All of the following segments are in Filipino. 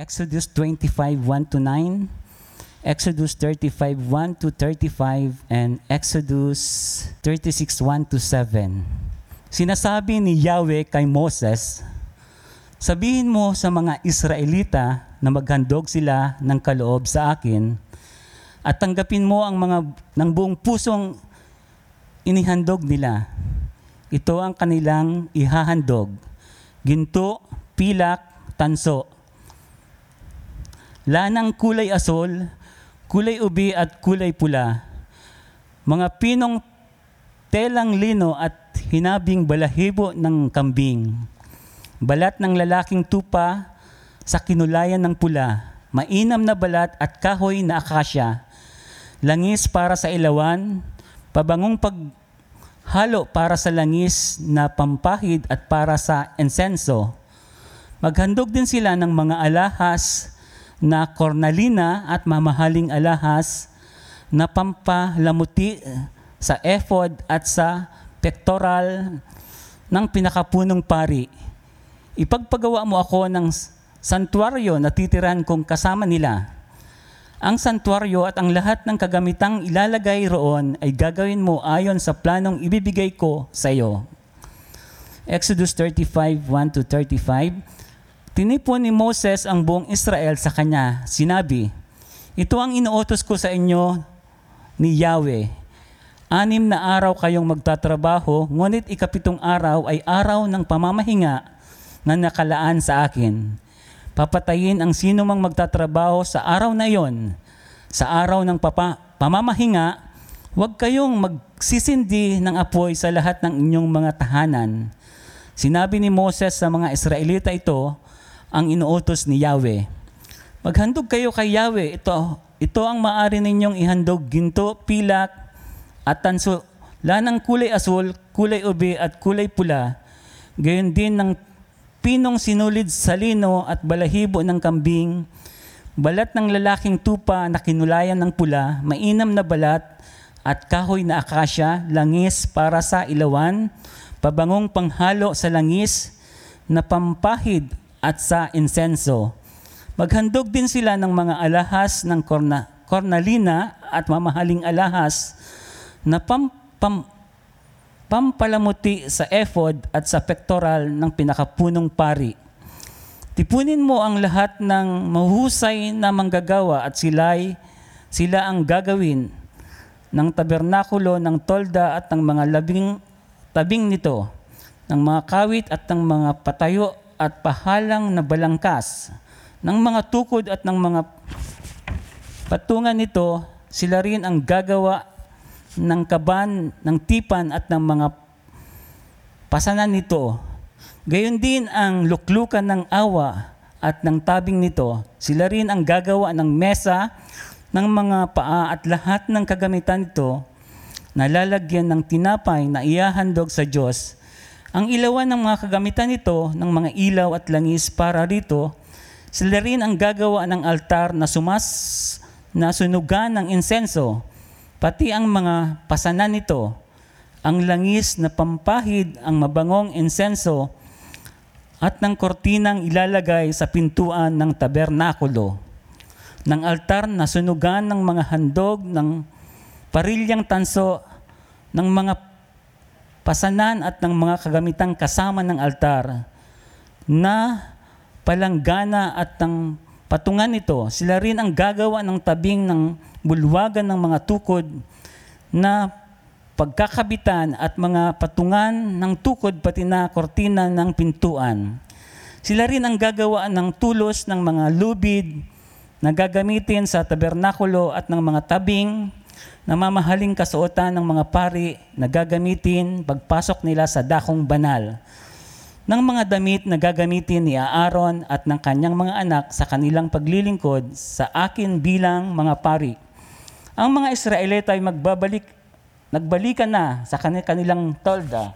Exodus 25, 1 to 9, Exodus 35, 1 to 35, and Exodus 36, 1 to 7. Sinasabi ni Yahweh kay Moses, Sabihin mo sa mga Israelita na maghandog sila ng kaloob sa akin at tanggapin mo ang mga ng buong pusong inihandog nila. Ito ang kanilang ihahandog. Ginto, pilak, tanso. Lanang kulay asol, kulay ubi at kulay pula. Mga pinong telang lino at hinabing balahibo ng kambing. Balat ng lalaking tupa sa kinulayan ng pula. Mainam na balat at kahoy na akasya. Langis para sa ilawan, pabangong paghalo para sa langis na pampahid at para sa insenso. Maghandog din sila ng mga alahas na kornalina at mamahaling alahas na pampalamuti sa ephod at sa pectoral ng pinakapunong pari. Ipagpagawa mo ako ng santuaryo na titirahan kong kasama nila. Ang santuaryo at ang lahat ng kagamitang ilalagay roon ay gagawin mo ayon sa planong ibibigay ko sa iyo. Exodus 35, 1 to 35. Tinipon ni Moses ang buong Israel sa kanya. Sinabi, Ito ang inuutos ko sa inyo ni Yahweh. Anim na araw kayong magtatrabaho, ngunit ikapitong araw ay araw ng pamamahinga na nakalaan sa akin. Papatayin ang sino mang magtatrabaho sa araw na iyon. Sa araw ng papa, pamamahinga, huwag kayong magsisindi ng apoy sa lahat ng inyong mga tahanan. Sinabi ni Moses sa mga Israelita ito, ang inuutos ni Yahweh. Maghandog kayo kay Yahweh. Ito, ito ang maari ninyong ihandog ginto, pilak, at tanso, lanang kulay asul, kulay ube at kulay pula. Gayon din ng pinong sinulid sa lino at balahibo ng kambing, balat ng lalaking tupa na kinulayan ng pula, mainam na balat, at kahoy na akasya, langis para sa ilawan, pabangong panghalo sa langis, na pampahid at sa insenso. Maghandog din sila ng mga alahas ng korna, kornalina at mamahaling alahas na pam, pam, pampalamuti sa ephod at sa pectoral ng pinakapunong pari. Tipunin mo ang lahat ng mahusay na manggagawa at sila'y sila ang gagawin ng tabernakulo ng tolda at ng mga labing tabing nito, ng mga kawit at ng mga patayo at pahalang na balangkas, ng mga tukod at ng mga patungan nito, sila rin ang gagawa ng kaban, ng tipan at ng mga pasanan nito. Gayon din ang luklukan ng awa at ng tabing nito. Sila rin ang gagawa ng mesa, ng mga paa at lahat ng kagamitan nito na lalagyan ng tinapay na iyahandog sa Diyos. Ang ilawan ng mga kagamitan nito, ng mga ilaw at langis para rito, sila rin ang gagawa ng altar na sumas na sunugan ng insenso Pati ang mga pasanan nito, ang langis na pampahid, ang mabangong insenso, at ng kortinang ilalagay sa pintuan ng tabernakulo, ng altar na sunugan ng mga handog, ng parilyang tanso, ng mga pasanan at ng mga kagamitang kasama ng altar, na palanggana at ng patungan nito, sila rin ang gagawa ng tabing ng bulwagan ng mga tukod na pagkakabitan at mga patungan ng tukod pati na kortina ng pintuan. Sila rin ang gagawaan ng tulos ng mga lubid na gagamitin sa tabernakulo at ng mga tabing na mamahaling kasuotan ng mga pari na gagamitin pagpasok nila sa dakong banal ng mga damit na gagamitin ni Aaron at ng kanyang mga anak sa kanilang paglilingkod sa akin bilang mga pari ang mga Israelita ay magbabalik, nagbalikan na sa kanilang tolda.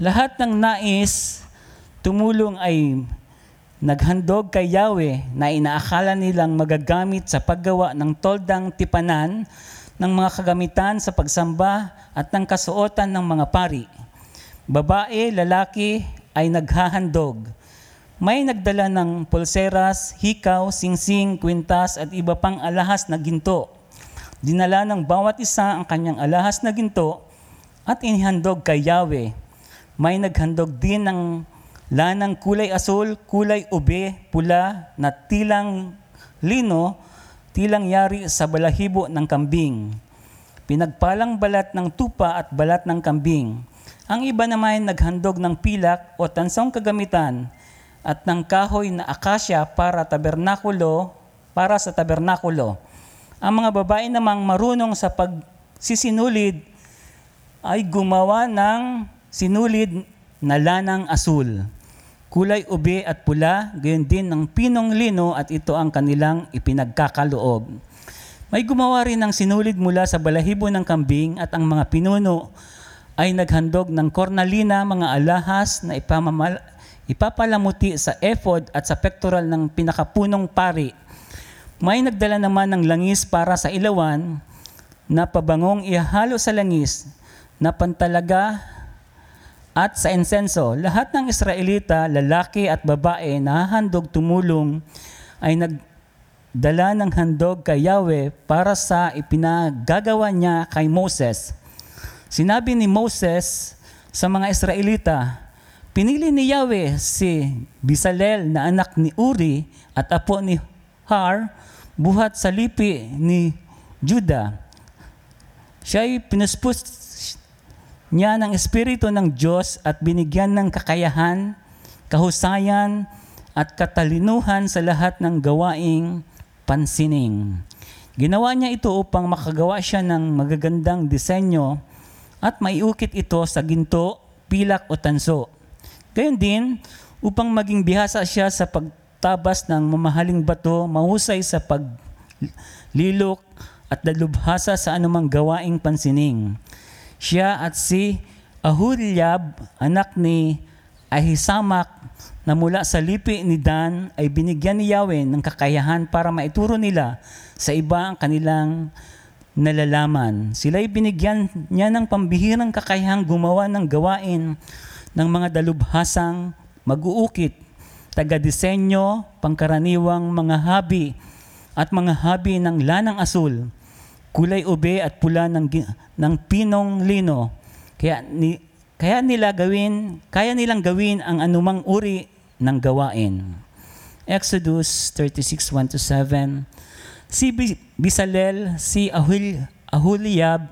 Lahat ng nais tumulong ay naghandog kay Yahweh na inaakala nilang magagamit sa paggawa ng toldang tipanan ng mga kagamitan sa pagsamba at ng kasuotan ng mga pari. Babae, lalaki ay naghahandog. May nagdala ng pulseras, hikaw, singsing, kwintas at iba pang alahas na ginto. Dinala ng bawat isa ang kanyang alahas na ginto at inihandog kay Yahweh. May naghandog din ng lanang kulay asul, kulay ube, pula na tilang lino, tilang yari sa balahibo ng kambing. Pinagpalang balat ng tupa at balat ng kambing. Ang iba naman ay naghandog ng pilak o tansong kagamitan at ng kahoy na akasya para tabernakulo, para sa tabernakulo. Ang mga babae namang marunong sa pagsisinulid ay gumawa ng sinulid na lanang asul. Kulay ube at pula, gayon din ng pinong lino at ito ang kanilang ipinagkakaloob. May gumawa rin ng sinulid mula sa balahibo ng kambing at ang mga pinuno ay naghandog ng kornalina, mga alahas na ipamamal, ipapalamuti sa ephod at sa pectoral ng pinakapunong pari. May nagdala naman ng langis para sa ilawan na pabangong ihalo sa langis na pantalaga at sa insenso. Lahat ng Israelita, lalaki at babae na handog tumulong ay nagdala ng handog kay Yahweh para sa ipinagagawa niya kay Moses. Sinabi ni Moses sa mga Israelita, Pinili ni Yahweh si Bisalel na anak ni Uri at apo ni Har, buhat sa lipi ni Juda. Siya'y pinuspos niya ng Espiritu ng Diyos at binigyan ng kakayahan, kahusayan, at katalinuhan sa lahat ng gawaing pansining. Ginawa niya ito upang makagawa siya ng magagandang disenyo at maiukit ito sa ginto, pilak o tanso. Gayon din, upang maging bihasa siya sa pagtabas ng mamahaling bato, mahusay sa paglilok at dalubhasa sa anumang gawaing pansining. Siya at si Ahuriab, anak ni Ahisamak, na mula sa lipi ni Dan ay binigyan ni Yahweh ng kakayahan para maituro nila sa iba ang kanilang nalalaman. Sila'y binigyan niya ng pambihirang kakayahang gumawa ng gawain ng mga dalubhasang mag-uukit, taga-disenyo, pangkaraniwang mga habi at mga habi ng lanang asul, kulay ube at pula ng, ng pinong lino. Kaya, ni, kaya nila gawin, kaya nilang gawin ang anumang uri ng gawain. Exodus 36, 1 to 7. Si Bi- Bisalel, si Ahul, Ahuliab,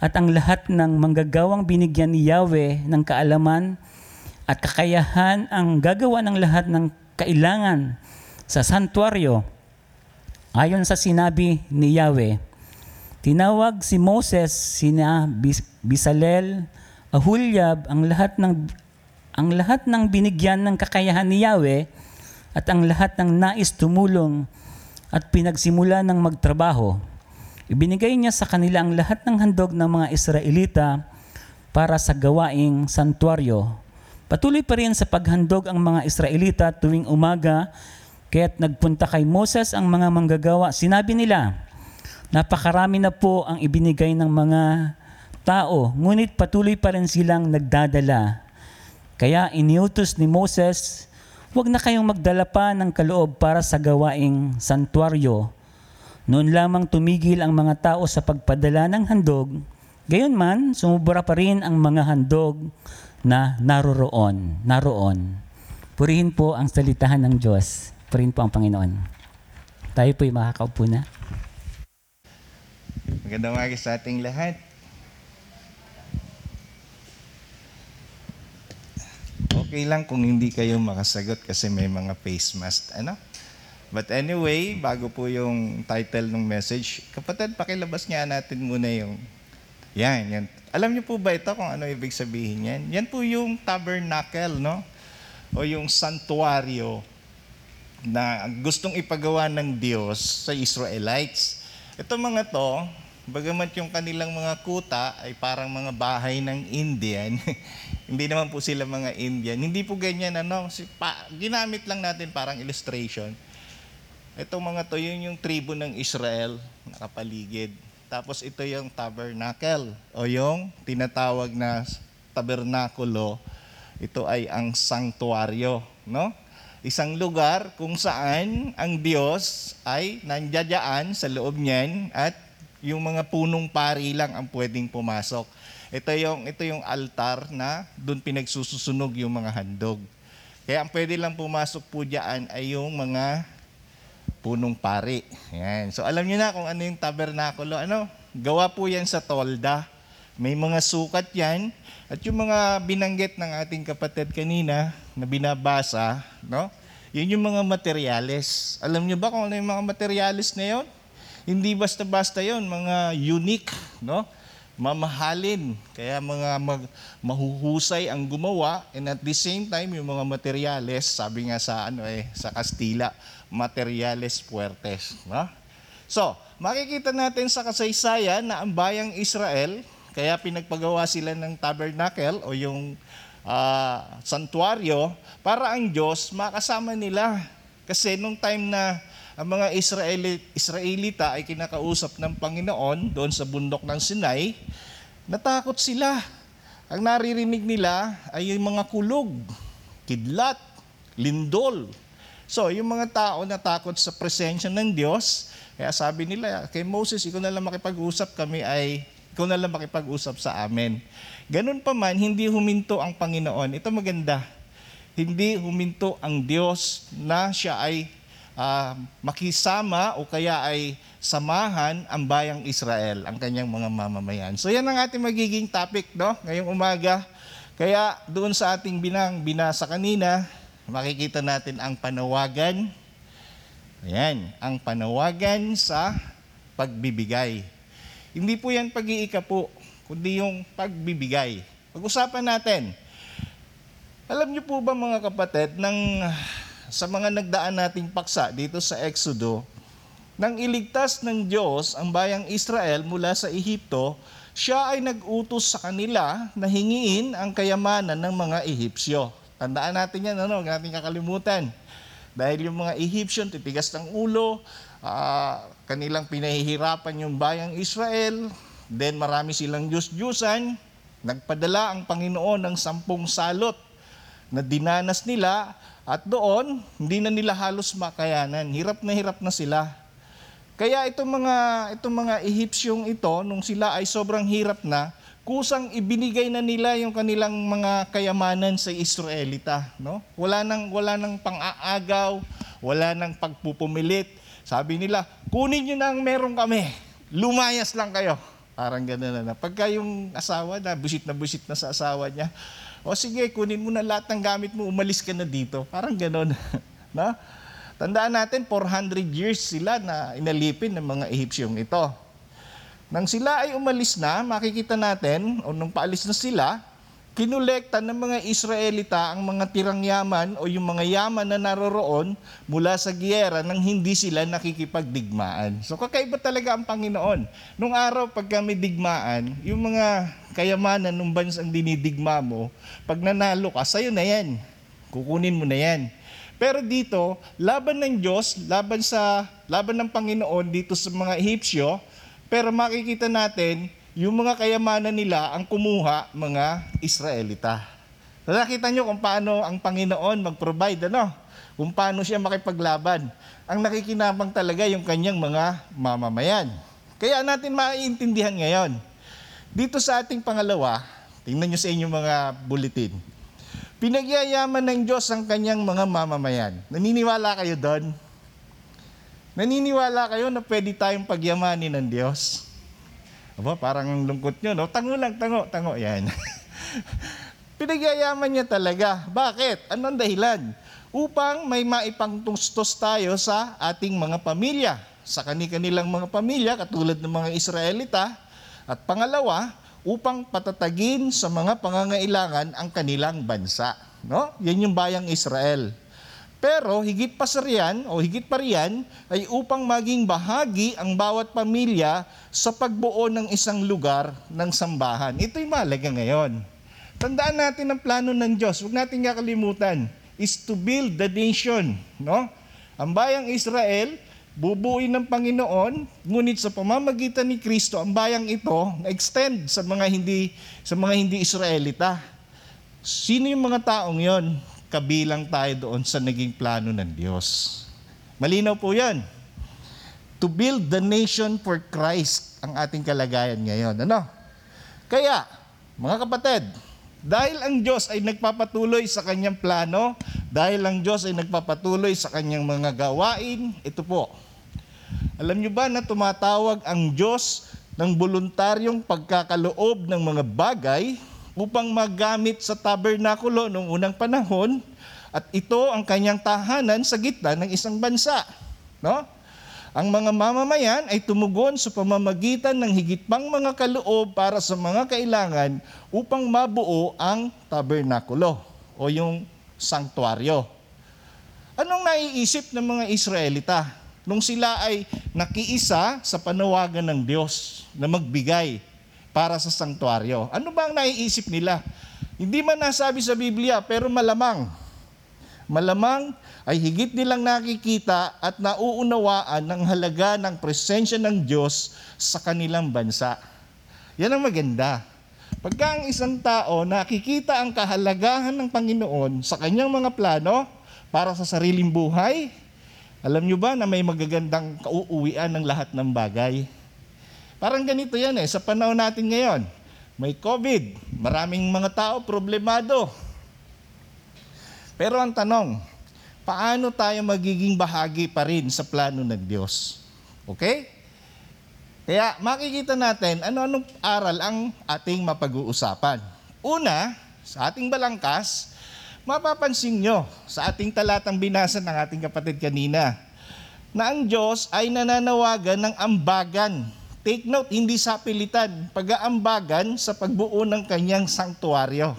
at ang lahat ng manggagawang binigyan ni Yahweh ng kaalaman at kakayahan ang gagawa ng lahat ng kailangan sa santuaryo ayon sa sinabi ni Yahweh. Tinawag si Moses, sina Bis- Bisalel, Ahulyab, ang lahat ng ang lahat ng binigyan ng kakayahan ni Yahweh at ang lahat ng nais tumulong at pinagsimula ng magtrabaho. Ibinigay niya sa kanila ang lahat ng handog ng mga Israelita para sa gawaing santuaryo. Patuloy pa rin sa paghandog ang mga Israelita tuwing umaga, kaya't nagpunta kay Moses ang mga manggagawa. Sinabi nila, napakarami na po ang ibinigay ng mga tao, ngunit patuloy pa rin silang nagdadala. Kaya iniutos ni Moses, huwag na kayong magdala pa ng kaloob para sa gawaing santuaryo noon lamang tumigil ang mga tao sa pagpadala ng handog, gayon man, sumubra pa rin ang mga handog na naroroon, naroon. Purihin po ang salitahan ng Diyos. Purihin po ang Panginoon. Tayo po'y makakaupo na. Magandang umaga sa ating lahat. Okay lang kung hindi kayo makasagot kasi may mga face mask, ano? But anyway, bago po yung title ng message, kapatid, pakilabas nga natin muna yung yan, yan. Alam niyo po ba ito kung ano ibig sabihin yan? Yan po yung tabernacle, no? O yung santuario na gustong ipagawa ng Diyos sa Israelites. Ito mga to, bagamat yung kanilang mga kuta ay parang mga bahay ng Indian, hindi naman po sila mga Indian. Hindi po ganyan, ano, si, pa, ginamit lang natin parang illustration. Itong mga to, yun yung tribo ng Israel, nakapaligid. Tapos ito yung tabernacle, o yung tinatawag na tabernakulo. Ito ay ang sanctuaryo, no? Isang lugar kung saan ang Diyos ay nandiyadyaan sa loob niyan at yung mga punong pari lang ang pwedeng pumasok. Ito yung ito yung altar na doon pinagsususunog yung mga handog. Kaya ang pwede lang pumasok po diyan ay yung mga punong pari. Yan. So alam niyo na kung ano yung tabernakulo. Ano? Gawa po yan sa tolda. May mga sukat yan. At yung mga binanggit ng ating kapatid kanina na binabasa, no? Yun yung mga materyales. Alam niyo ba kung ano yung mga materyales na yun? Hindi basta-basta yun, mga unique, no? Mamahalin. Kaya mga mag, mahuhusay ang gumawa and at the same time yung mga materyales, sabi nga sa ano eh sa Kastila, materiales fuertes, no? So, makikita natin sa kasaysayan na ang bayang Israel, kaya pinagpagawa sila ng tabernacle o yung ah, santuario para ang Diyos makasama nila. Kasi nung time na ang mga Israeli, Israelita ay kinakausap ng Panginoon doon sa bundok ng Sinai, natakot sila. Ang naririnig nila ay yung mga kulog, kidlat, lindol. So, yung mga tao na takot sa presensya ng Diyos, kaya sabi nila, kay Moses, ikaw na lang makipag-usap kami ay, ikaw na lang makipag-usap sa amin. Ganun pa man, hindi huminto ang Panginoon. Ito maganda. Hindi huminto ang Diyos na siya ay ah, makisama o kaya ay samahan ang bayang Israel, ang kanyang mga mamamayan. So yan ang ating magiging topic no, ngayong umaga. Kaya doon sa ating binang binasa kanina, makikita natin ang panawagan. Ayan, ang panawagan sa pagbibigay. Hindi po yan pag-iika po, kundi yung pagbibigay. Pag-usapan natin, alam niyo po ba mga kapatid, ng, sa mga nagdaan nating paksa dito sa Exodo, nang iligtas ng Diyos ang bayang Israel mula sa Ehipto, siya ay nag-utos sa kanila na hingiin ang kayamanan ng mga Ehipsyo. Tandaan natin yan, ano, huwag natin kakalimutan. Dahil yung mga Egyptian, titigas ng ulo, ah, kanilang pinahihirapan yung bayang Israel, then marami silang Diyos-Diyusan, nagpadala ang Panginoon ng sampung salot na dinanas nila at doon, hindi na nila halos makayanan. Hirap na hirap na sila. Kaya itong mga, itong mga Ehipsyong ito, nung sila ay sobrang hirap na, kusang ibinigay na nila yung kanilang mga kayamanan sa Israelita. No? Wala nang, wala nang pang-aagaw, wala nang pagpupumilit. Sabi nila, kunin nyo na ang meron kami. Lumayas lang kayo. Parang gano'n na. Pagka yung asawa na, busit na busit na sa asawa niya, o sige, kunin mo na lahat ng gamit mo, umalis ka na dito. Parang gano'n. no? Tandaan natin, 400 years sila na inalipin ng mga Ehipsyong ito. Nang sila ay umalis na, makikita natin, o nung paalis na sila, kinulekta ng mga Israelita ang mga tirang yaman o yung mga yaman na naroroon mula sa giyera nang hindi sila nakikipagdigmaan. So kakaiba talaga ang Panginoon. Nung araw pag kami digmaan, yung mga kayamanan ng bansang dinidigma mo, pag nanalo ka, sa'yo na yan. Kukunin mo na yan. Pero dito, laban ng Diyos, laban sa laban ng Panginoon dito sa mga Ehipsyo, pero makikita natin yung mga kayamanan nila ang kumuha mga Israelita. So, nakita nyo kung paano ang Panginoon mag-provide, ano? Kung paano siya makipaglaban. Ang nakikinabang talaga yung kanyang mga mamamayan. Kaya natin maiintindihan ngayon. Dito sa ating pangalawa, tingnan nyo sa inyong mga bulletin. Pinagyayaman ng Diyos ang kanyang mga mamamayan. Naniniwala kayo doon? Naniniwala kayo na pwede tayong pagyamanin ng Diyos? Aba, parang ang lungkot nyo, no? Tango lang, tango, tango. Yan. Pinagyayaman niya talaga. Bakit? Anong dahilan? Upang may maipangtustos tayo sa ating mga pamilya. Sa kani-kanilang mga pamilya, katulad ng mga Israelita. At pangalawa, upang patatagin sa mga pangangailangan ang kanilang bansa. No? Yan yung bayang Israel. Pero higit pa sa riyan, o higit pa riyan, ay upang maging bahagi ang bawat pamilya sa pagbuo ng isang lugar ng sambahan. Ito'y mahalaga ngayon. Tandaan natin ang plano ng Diyos. Huwag natin kakalimutan. Is to build the nation. No? Ang bayang Israel, bubuin ng Panginoon, ngunit sa pamamagitan ni Kristo, ang bayang ito na-extend sa mga hindi sa mga hindi Israelita. Sino yung mga taong yon? Kabilang tayo doon sa naging plano ng Diyos. Malinaw po yan. To build the nation for Christ ang ating kalagayan ngayon. Ano? Kaya, mga kapatid, dahil ang Diyos ay nagpapatuloy sa kanyang plano, dahil ang Diyos ay nagpapatuloy sa kanyang mga gawain, ito po. Alam niyo ba na tumatawag ang Diyos ng voluntaryong pagkakaloob ng mga bagay upang magamit sa tabernakulo noong unang panahon at ito ang kanyang tahanan sa gitna ng isang bansa. No? Ang mga mamamayan ay tumugon sa pamamagitan ng higit pang mga kaloob para sa mga kailangan upang mabuo ang tabernakulo o yung sanktuaryo. Anong naiisip ng mga Israelita nung sila ay nakiisa sa panawagan ng Diyos na magbigay para sa sanktuaryo? Ano ba ang naiisip nila? Hindi man nasabi sa Biblia pero malamang malamang ay higit nilang nakikita at nauunawaan ng halaga ng presensya ng Diyos sa kanilang bansa. Yan ang maganda. Pagka ang isang tao nakikita ang kahalagahan ng Panginoon sa kanyang mga plano para sa sariling buhay, alam nyo ba na may magagandang kauuwian ng lahat ng bagay? Parang ganito yan eh, sa panahon natin ngayon. May COVID, maraming mga tao problemado, pero ang tanong, paano tayo magiging bahagi pa rin sa plano ng Diyos? Okay? Kaya makikita natin ano-anong aral ang ating mapag-uusapan. Una, sa ating balangkas, mapapansin nyo sa ating talatang binasa ng ating kapatid kanina, na ang Diyos ay nananawagan ng ambagan. Take note, hindi sa pilitan, pag-aambagan sa pagbuo ng kanyang sanktuaryo.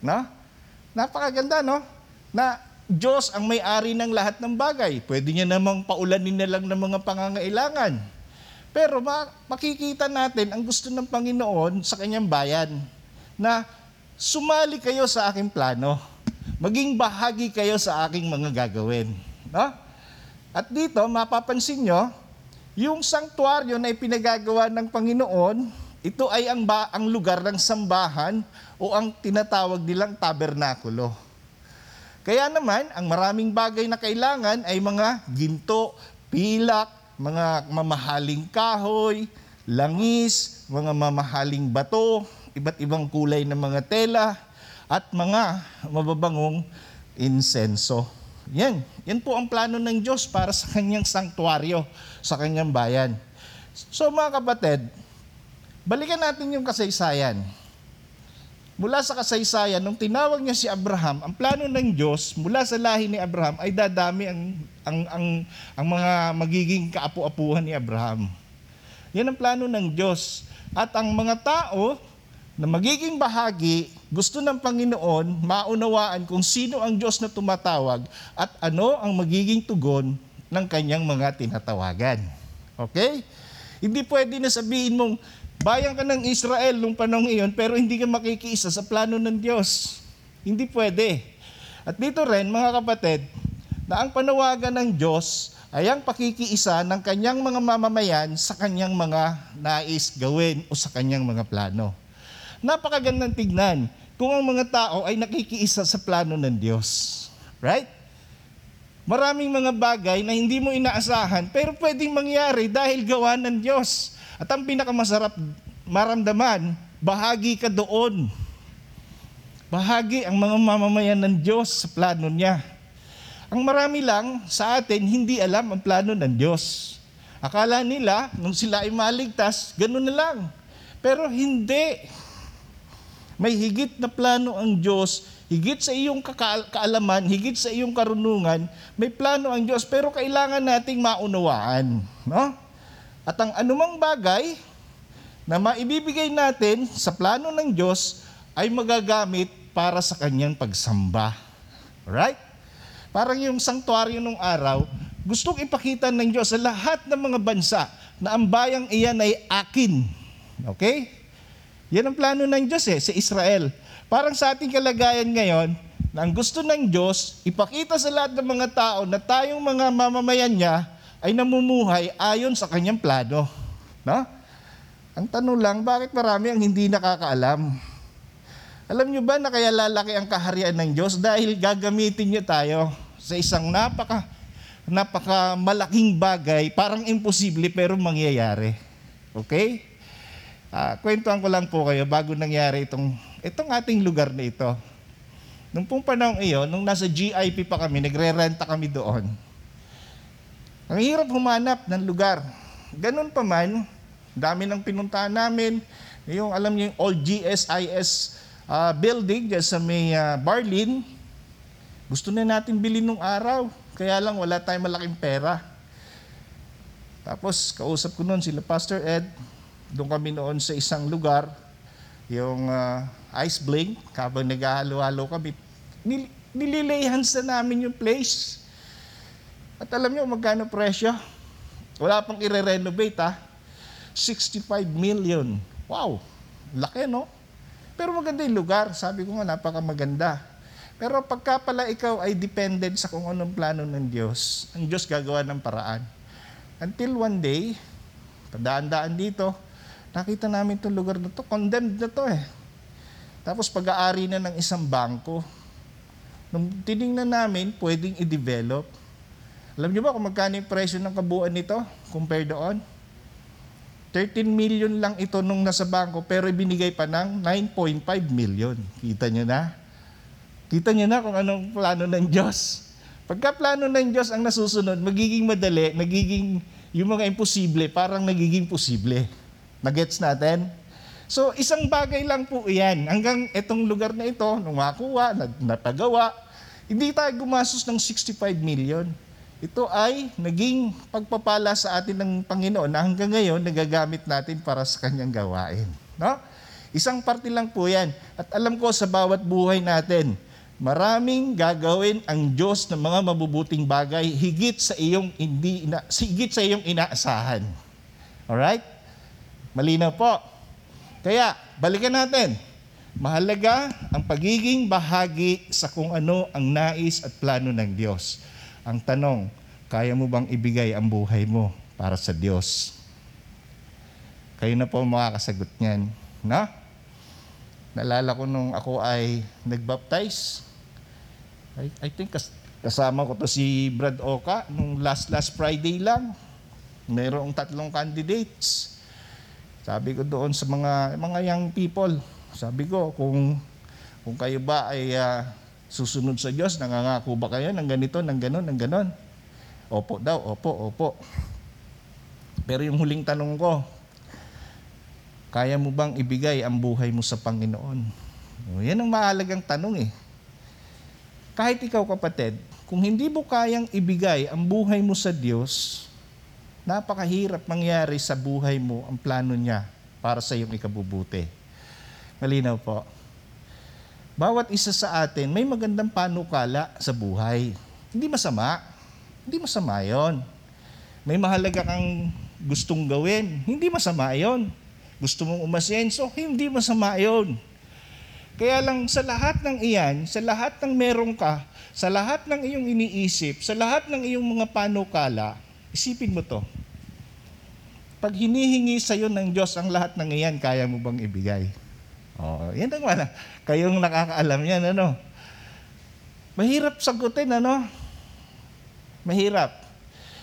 No? Napakaganda, no? Na Diyos ang may-ari ng lahat ng bagay. Pwede niya namang paulanin na lang ng mga pangangailangan. Pero ma- makikita natin ang gusto ng Panginoon sa kanyang bayan na sumali kayo sa aking plano. Maging bahagi kayo sa aking mga gagawin. No? At dito, mapapansin nyo, yung sanktuaryo na ipinagagawa ng Panginoon, ito ay ang, ba- ang lugar ng sambahan o ang tinatawag nilang tabernakulo. Kaya naman, ang maraming bagay na kailangan ay mga ginto, pilak, mga mamahaling kahoy, langis, mga mamahaling bato, iba't ibang kulay ng mga tela, at mga mababangong insenso. Yan. Yan po ang plano ng Diyos para sa kanyang sanktuaryo, sa kanyang bayan. So mga kapatid, balikan natin yung kasaysayan. Mula sa kasaysayan, nung tinawag niya si Abraham, ang plano ng Diyos mula sa lahi ni Abraham ay dadami ang, ang, ang, ang mga magiging kaapu-apuhan ni Abraham. Yan ang plano ng Diyos. At ang mga tao na magiging bahagi, gusto ng Panginoon maunawaan kung sino ang Diyos na tumatawag at ano ang magiging tugon ng kanyang mga tinatawagan. Okay? Hindi pwede na sabihin mong, bayan ka ng Israel nung panahon iyon, pero hindi ka makikiisa sa plano ng Diyos. Hindi pwede. At dito rin, mga kapatid, na ang panawagan ng Diyos ay ang pakikiisa ng kanyang mga mamamayan sa kanyang mga nais gawin o sa kanyang mga plano. Napakagandang tignan kung ang mga tao ay nakikiisa sa plano ng Diyos. Right? Maraming mga bagay na hindi mo inaasahan pero pwedeng mangyari dahil gawa ng Diyos. At ang pinakamasarap maramdaman, bahagi ka doon. Bahagi ang mga mamamayan ng Diyos sa plano niya. Ang marami lang sa atin hindi alam ang plano ng Diyos. Akala nila, nung sila ay maligtas, ganun na lang. Pero hindi. May higit na plano ang Diyos, higit sa iyong kaalaman, higit sa iyong karunungan, may plano ang Diyos, pero kailangan nating maunawaan. No? At ang anumang bagay na maibibigay natin sa plano ng Diyos ay magagamit para sa kanyang pagsamba. Right? Parang yung sanktuaryo nung araw, gustong ipakita ng Diyos sa lahat ng mga bansa na ang bayang iyan ay akin. Okay? Yan ang plano ng Diyos eh, sa Israel. Parang sa ating kalagayan ngayon, na ang gusto ng Diyos, ipakita sa lahat ng mga tao na tayong mga mamamayan niya ay namumuhay ayon sa kanyang plano. No? Ang tanong lang, bakit marami ang hindi nakakaalam? Alam nyo ba na kaya lalaki ang kaharian ng Diyos? Dahil gagamitin niya tayo sa isang napaka, napaka malaking bagay, parang imposible pero mangyayari. Okay? Ah, kwentuhan ko lang po kayo bago nangyari itong, itong ating lugar na ito. Nung pong panahon iyon, nung nasa GIP pa kami, nagre-renta kami doon. Ang hirap humanap ng lugar. Ganun pa man, dami ng pinuntahan namin. Yung alam niyo yung old GSIS ah, building dyan sa may ah, Barlin, gusto na natin bilhin nung araw. Kaya lang wala tayong malaking pera. Tapos kausap ko noon sila Pastor Ed. Doon kami noon sa isang lugar, yung ah, Ice Blink, habang naghahalo-halo kami. Nil- nililay-hands na namin yung place. At alam niyo magkano presyo? Wala pang i-renovate ha. 65 million. Wow, laki no? Pero maganda yung lugar. Sabi ko nga, napaka maganda. Pero pagka pala ikaw ay dependent sa kung anong plano ng Diyos, ang Diyos gagawa ng paraan. Until one day, padaan-daan dito, nakita namin itong lugar na to, condemned na to eh. Tapos pag-aari na ng isang bangko. Nung tiningnan namin, pwedeng i-develop. Alam niyo ba kung magkano yung presyo ng kabuuan nito compare doon? 13 million lang ito nung nasa bangko pero ibinigay pa ng 9.5 million. Kita niyo na? Kita niyo na kung anong plano ng Diyos. Pagka plano ng Diyos ang nasusunod, magiging madali, nagiging yung mga imposible, parang nagiging posible. Nagets natin? So, isang bagay lang po iyan. Hanggang itong lugar na ito, nung makuha, natagawa, hindi tayo gumastos ng 65 million. Ito ay naging pagpapala sa atin ng Panginoon na hanggang ngayon nagagamit natin para sa kanyang gawain. No? Isang parte lang po yan. At alam ko sa bawat buhay natin, maraming gagawin ang Diyos ng mga mabubuting bagay higit sa iyong hindi ina, higit sa iyong inaasahan. Alright? Malinaw po. Kaya, balikan natin. Mahalaga ang pagiging bahagi sa kung ano ang nais at plano ng Diyos. Ang tanong, kaya mo bang ibigay ang buhay mo para sa Diyos? Kayo na po makakasagot niyan. Na? Naalala ko nung ako ay nagbaptize. I, I think kas- kasama ko to si Brad Oka nung last last Friday lang. Mayroong tatlong candidates. Sabi ko doon sa mga mga young people, sabi ko kung kung kayo ba ay ah, susunod sa Diyos, nangangako ba kayo ng ganito, ng ganon, ng ganon? Opo daw, opo, opo. Pero yung huling tanong ko, kaya mo bang ibigay ang buhay mo sa Panginoon? O, yan ang mahalagang tanong eh. Kahit ikaw kapatid, kung hindi mo kayang ibigay ang buhay mo sa Diyos, napakahirap mangyari sa buhay mo ang plano niya para sa iyong ikabubuti. Malinaw po. Bawat isa sa atin may magandang panukala sa buhay. Hindi masama. Hindi masama yon. May mahalaga kang gustong gawin. Hindi masama yon. Gusto mong umasenso. Hindi masama yon. Kaya lang sa lahat ng iyan, sa lahat ng meron ka, sa lahat ng iyong iniisip, sa lahat ng iyong mga panukala, isipin mo to. Pag hinihingi sa iyo ng Diyos ang lahat ng iyan, kaya mo bang ibigay? Oh, yan ang wala. Kayong nakakaalam yan, ano? Mahirap sagutin, ano? Mahirap.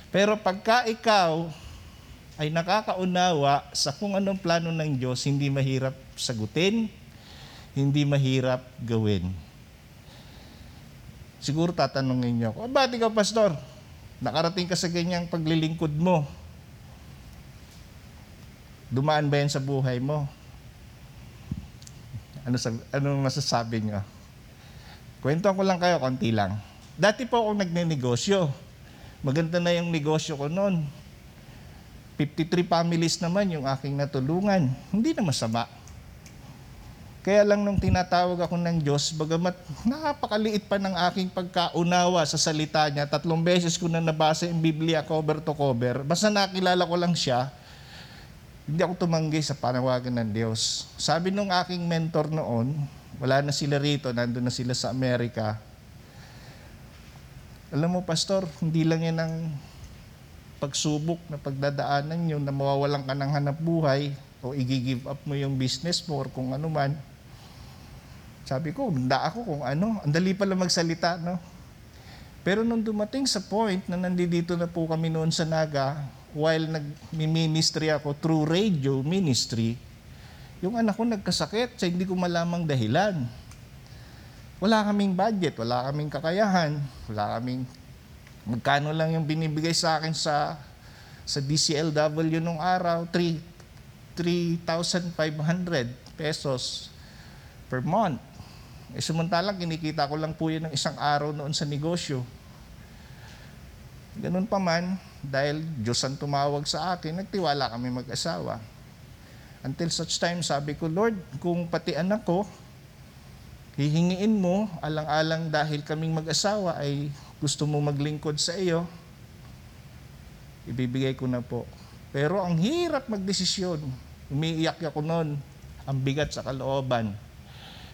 Pero pagka ikaw ay nakakaunawa sa kung anong plano ng Diyos, hindi mahirap sagutin, hindi mahirap gawin. Siguro tatanungin niyo ako, ba't ikaw, pastor? Nakarating ka sa ganyang paglilingkod mo. Dumaan ba yan sa buhay mo? Ano sa anong masasabi niyo? Kwento ko lang kayo konti lang. Dati po akong nagnenegosyo. Maganda na yung negosyo ko noon. 53 families naman yung aking natulungan. Hindi na masama. Kaya lang nung tinatawag ako ng Diyos, bagamat napakaliit pa ng aking pagkaunawa sa salita niya, tatlong beses ko na nabasa yung Biblia cover to cover, basta nakilala ko lang siya, hindi ako tumanggi sa panawagan ng Diyos. Sabi nung aking mentor noon, wala na sila rito, nandun na sila sa Amerika. Alam mo, Pastor, hindi lang yan ang pagsubok na pagdadaanan nyo na mawawalan ka ng hanap buhay o i-give up mo yung business mo or kung ano man. Sabi ko, handa ako kung ano. Ang dali pala magsalita, no? Pero nung dumating sa point na nandito na po kami noon sa Naga, while nag-ministry ako through radio ministry, yung anak ko nagkasakit sa hindi ko malamang dahilan. Wala kaming budget, wala kaming kakayahan, wala kaming magkano lang yung binibigay sa akin sa sa DCLW nung araw, 3 3,500 pesos per month. Eh, samantalang kinikita ko lang po yun ng isang araw noon sa negosyo. Ganun pa man, dahil Diyos ang tumawag sa akin, nagtiwala kami mag-asawa. Until such time, sabi ko, Lord, kung pati anak ko, hihingiin mo, alang-alang dahil kaming mag-asawa ay gusto mo maglingkod sa iyo, ibibigay ko na po. Pero ang hirap magdesisyon. Umiiyak ako noon. Ang bigat sa kalooban.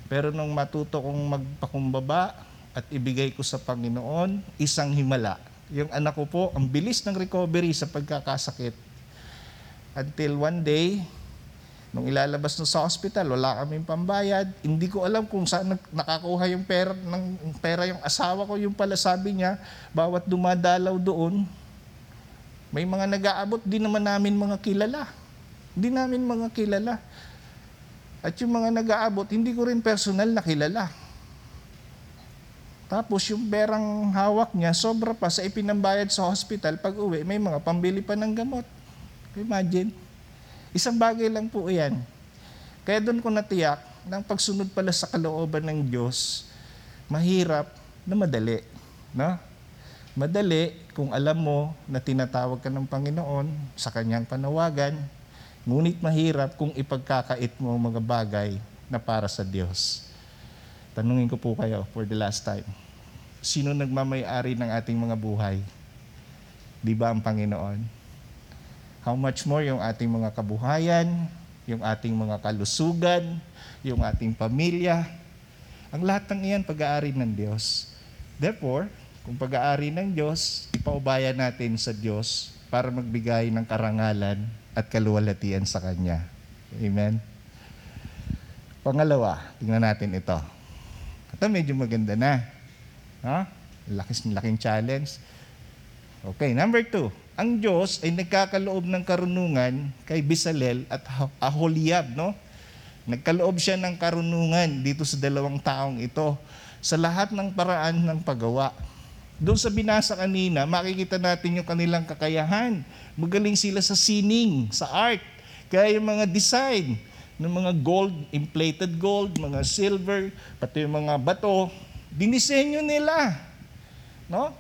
Pero nung matuto kong magpakumbaba at ibigay ko sa Panginoon, isang himala. Yung anak ko po, ang bilis ng recovery sa pagkakasakit. Until one day, nung ilalabas na sa hospital, wala kaming pambayad. Hindi ko alam kung saan nakakuha yung pera, ng, pera yung asawa ko. Yung pala sabi niya, bawat dumadalaw doon, may mga nag-aabot, di naman namin mga kilala. Di namin mga kilala. At yung mga nag-aabot, hindi ko rin personal na kilala. Tapos yung perang hawak niya, sobra pa sa ipinambayad sa hospital. Pag uwi, may mga pambili pa ng gamot. Imagine. Isang bagay lang po yan. Kaya doon ko natiyak, ng pagsunod pala sa kalooban ng Diyos, mahirap na madali. No? Madali kung alam mo na tinatawag ka ng Panginoon sa kanyang panawagan, ngunit mahirap kung ipagkakait mo mga bagay na para sa Diyos. Tanungin ko po kayo for the last time. Sino nagmamayari ng ating mga buhay? Di ba ang Panginoon? How much more yung ating mga kabuhayan, yung ating mga kalusugan, yung ating pamilya. Ang lahat ng iyan pag-aari ng Diyos. Therefore, kung pag-aari ng Diyos, ipaubaya natin sa Diyos para magbigay ng karangalan at kaluwalhatian sa Kanya. Amen? Pangalawa, tingnan natin ito. Ito medyo maganda na. Ha? Laking, laking challenge. Okay, number two. Ang Diyos ay nagkakaloob ng karunungan kay Bisalel at Ah- Aholiab, no? Nagkaloob siya ng karunungan dito sa dalawang taong ito sa lahat ng paraan ng paggawa. Doon sa binasa kanina, makikita natin yung kanilang kakayahan. Magaling sila sa sining, sa art. Kaya yung mga design ng mga gold, inflated gold, mga silver, pati yung mga bato, dinisenyo nila. No?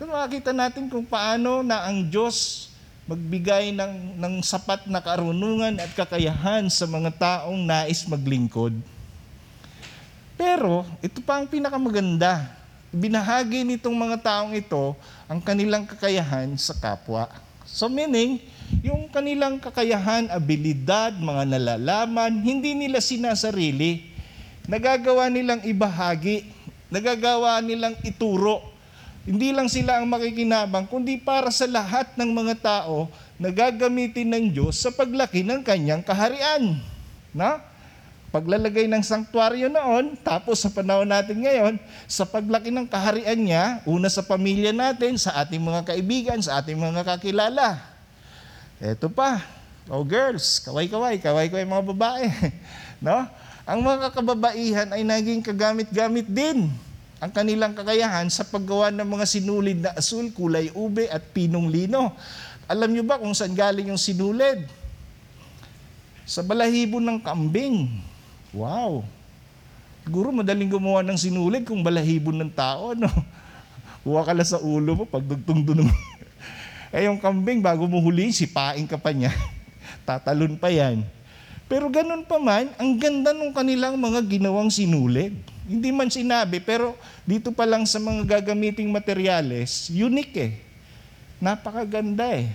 Kung makikita natin kung paano na ang Diyos magbigay ng, ng sapat na karunungan at kakayahan sa mga taong nais maglingkod. Pero, ito pa ang pinakamaganda. Binahagi nitong mga taong ito ang kanilang kakayahan sa kapwa. So meaning, yung kanilang kakayahan, abilidad, mga nalalaman, hindi nila sinasarili. Nagagawa nilang ibahagi, nagagawa nilang ituro. Hindi lang sila ang makikinabang, kundi para sa lahat ng mga tao na gagamitin ng Diyos sa paglaki ng kanyang kaharian. Na? Paglalagay ng sanktuaryo noon, tapos sa panahon natin ngayon, sa paglaki ng kaharian niya, una sa pamilya natin, sa ating mga kaibigan, sa ating mga kakilala. Eto pa, oh girls, kaway-kaway, kaway-kaway mga babae. no? Ang mga kababaihan ay naging kagamit-gamit din ang kanilang kakayahan sa paggawa ng mga sinulid na asul, kulay ube at pinong lino. Alam niyo ba kung saan galing yung sinulid? Sa balahibo ng kambing. Wow! Siguro madaling gumawa ng sinulid kung balahibo ng tao, no? Huwa ka sa ulo mo, pagdugtong doon. eh yung kambing, bago mo huliin, sipain ka pa niya. Tatalon pa yan. Pero ganun pa man, ang ganda ng kanilang mga ginawang sinulid. Hindi man sinabi, pero dito pa lang sa mga gagamiting materyales, unique eh. Napakaganda eh.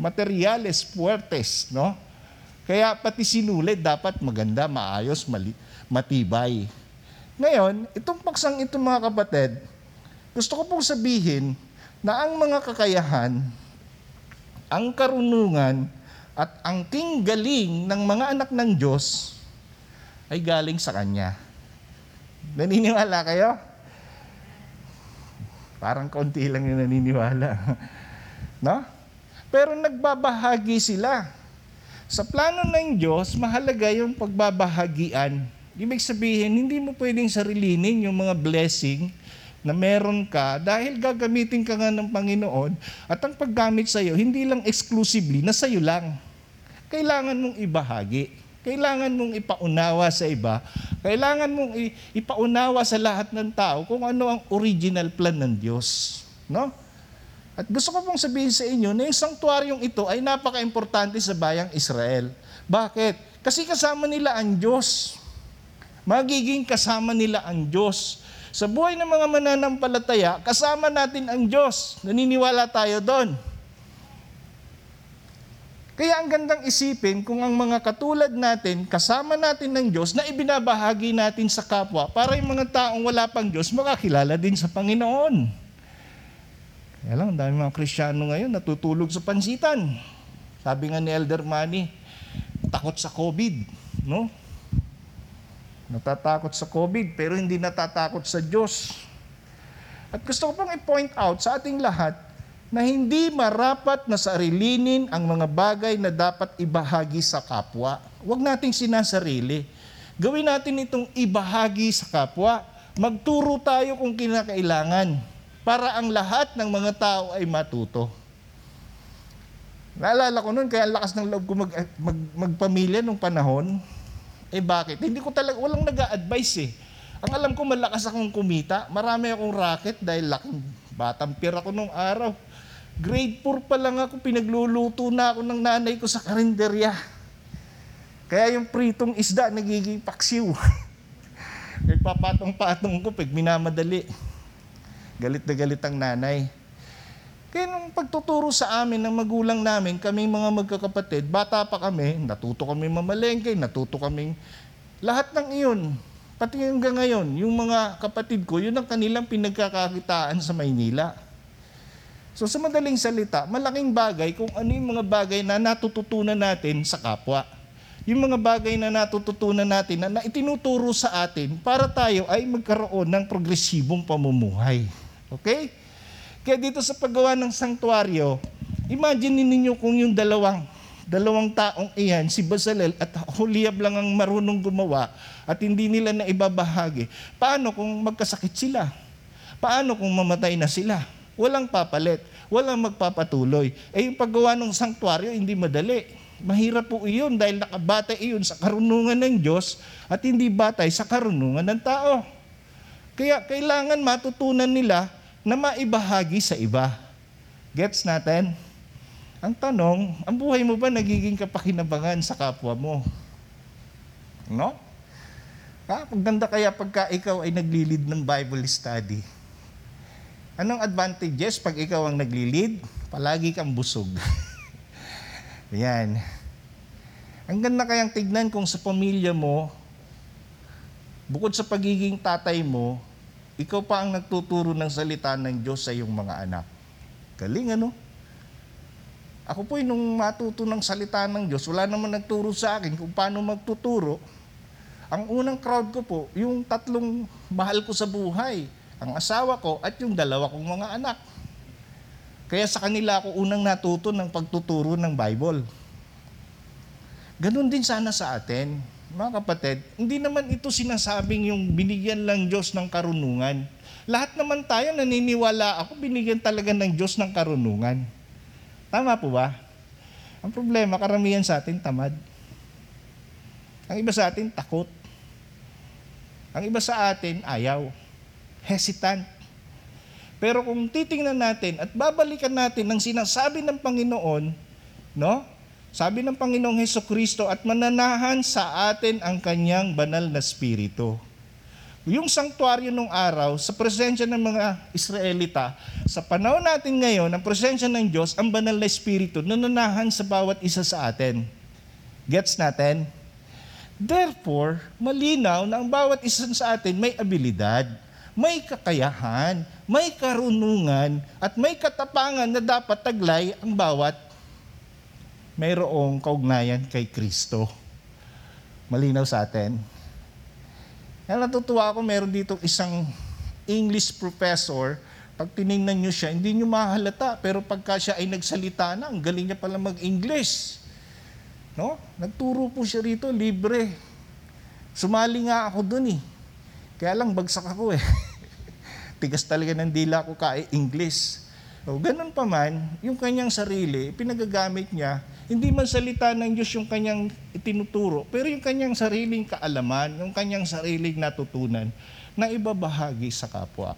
Materyales fuertes, no? Kaya pati sinulid dapat maganda, maayos, mali, matibay. Ngayon, itong paksang ito mga kapatid, gusto ko pong sabihin na ang mga kakayahan, ang karunungan, at ang king galing ng mga anak ng Diyos ay galing sa Kanya. Naniniwala kayo? Parang konti lang yung naniniwala. no? Pero nagbabahagi sila. Sa plano ng Diyos, mahalaga yung pagbabahagian. Ibig sabihin, hindi mo pwedeng sarilinin yung mga blessing na meron ka dahil gagamitin ka nga ng Panginoon at ang paggamit sa iyo, hindi lang exclusively na sa iyo lang. Kailangan mong ibahagi. Kailangan mong ipaunawa sa iba. Kailangan mong ipaunawa sa lahat ng tao kung ano ang original plan ng Diyos. No? At gusto ko pong sabihin sa inyo na yung sanktuaryong ito ay napaka-importante sa bayang Israel. Bakit? Kasi kasama nila ang Diyos. Magiging kasama nila ang Diyos. Sa buhay ng mga mananampalataya, kasama natin ang Diyos. Naniniwala tayo doon. Kaya ang gandang isipin kung ang mga katulad natin, kasama natin ng Diyos na ibinabahagi natin sa kapwa para yung mga taong wala pang Diyos makakilala din sa Panginoon. Kaya lang, ang dami mga Kristiyano ngayon natutulog sa pansitan. Sabi nga ni Elder Manny, takot sa COVID. No? Natatakot sa COVID pero hindi natatakot sa Diyos. At gusto ko pong i-point out sa ating lahat na hindi marapat na sarilinin ang mga bagay na dapat ibahagi sa kapwa. Huwag nating sinasarili. Gawin natin itong ibahagi sa kapwa. Magturo tayo kung kinakailangan para ang lahat ng mga tao ay matuto. Naalala ko noon, kaya ang lakas ng loob ko mag, mag, magpamilya nung panahon. Eh bakit? Hindi ko talaga, walang nag advise eh. Ang alam ko, malakas akong kumita. Marami akong racket dahil laking batang pira ko nung araw. Grade 4 pa lang ako, pinagluluto na ako ng nanay ko sa karinderya. Kaya yung pritong isda, nagiging paksiw. Nagpapatong-patong ko pag minamadali. Galit na galit ang nanay. Kaya nung pagtuturo sa amin ng magulang namin, kaming mga magkakapatid, bata pa kami, natuto kami mamalengke, natuto kaming lahat ng iyon. Pati hanggang ngayon, yung mga kapatid ko, yun ang kanilang pinagkakakitaan sa Maynila. So sa madaling salita, malaking bagay kung ano yung mga bagay na natututunan natin sa kapwa. Yung mga bagay na natututunan natin na, na itinuturo sa atin para tayo ay magkaroon ng progresibong pamumuhay. Okay? Kaya dito sa paggawa ng sanktuaryo, imagine ninyo kung yung dalawang dalawang taong iyan, si Basalel at Holiab lang ang marunong gumawa at hindi nila na ibabahagi. Paano kung magkasakit sila? Paano kung mamatay na sila? Walang papalit, walang magpapatuloy. Eh yung paggawa ng sanktuaryo, hindi madali. Mahirap po iyon dahil nakabatay iyon sa karunungan ng Diyos at hindi batay sa karunungan ng tao. Kaya kailangan matutunan nila na maibahagi sa iba. Gets natin? Ang tanong, ang buhay mo ba nagiging kapakinabangan sa kapwa mo? No? Ha? Pagdanda kaya pagka ikaw ay naglilid ng Bible study. Anong advantages pag ikaw ang naglilid? Palagi kang busog. Yan. Ang ganda kayang tignan kung sa pamilya mo, bukod sa pagiging tatay mo, ikaw pa ang nagtuturo ng salita ng Diyos sa iyong mga anak. Galing ano? Ako po nung matuto ng salita ng Diyos, wala naman nagturo sa akin kung paano magtuturo. Ang unang crowd ko po, yung tatlong mahal ko sa buhay, ang asawa ko at yung dalawa kong mga anak. Kaya sa kanila ako unang natuto ng pagtuturo ng Bible. Ganon din sana sa atin. Mga kapatid, hindi naman ito sinasabing yung binigyan lang Diyos ng karunungan. Lahat naman tayo naniniwala ako, binigyan talaga ng Diyos ng karunungan. Tama po ba? Ang problema, karamihan sa atin tamad. Ang iba sa atin takot. Ang iba sa atin ayaw. Hesitant. Pero kung titingnan natin at babalikan natin ang sinasabi ng Panginoon, no? Sabi ng Panginoong Heso Kristo at mananahan sa atin ang kanyang banal na spirito. Yung sanktuaryo nung araw, sa presensya ng mga Israelita, sa panahon natin ngayon, ang presensya ng Diyos, ang banal na spirito, nananahan sa bawat isa sa atin. Gets natin? Therefore, malinaw na ang bawat isa sa atin may abilidad, may kakayahan, may karunungan, at may katapangan na dapat taglay ang bawat mayroong kaugnayan kay Kristo. Malinaw sa atin. Kaya natutuwa ako, meron dito isang English professor, pag tinignan nyo siya, hindi nyo mahalata. Pero pagka siya ay nagsalita na, ang galing niya pala mag-English. No? Nagturo po siya rito, libre. Sumali nga ako dun eh. Kaya lang bagsak ako eh. Tigas talaga ng dila ko ka English. O, ganun pa man, yung kanyang sarili, pinagagamit niya, hindi man salita ng Diyos yung kanyang itinuturo, pero yung kanyang sariling kaalaman, yung kanyang sariling natutunan, na ibabahagi sa kapwa.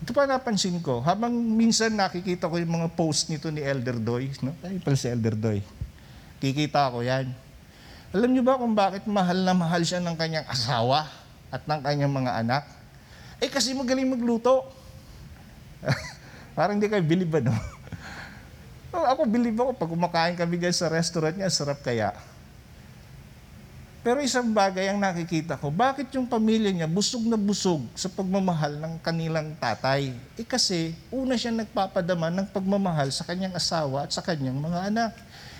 Ito pa napansin ko, habang minsan nakikita ko yung mga post nito ni Elder Doy, no? Ay, pala si Elder Doy. Kikita ko yan. Alam niyo ba kung bakit mahal na mahal siya ng kanyang asawa at ng kanyang mga anak? Eh kasi magaling magluto. Parang hindi kayo bilib ba, no? Oh, ako bilib ako pag kumakain kami guys sa restaurant niya, sarap kaya. Pero isang bagay ang nakikita ko, bakit yung pamilya niya busog na busog sa pagmamahal ng kanilang tatay? Eh kasi una siya nagpapadama ng pagmamahal sa kanyang asawa at sa kanyang mga anak.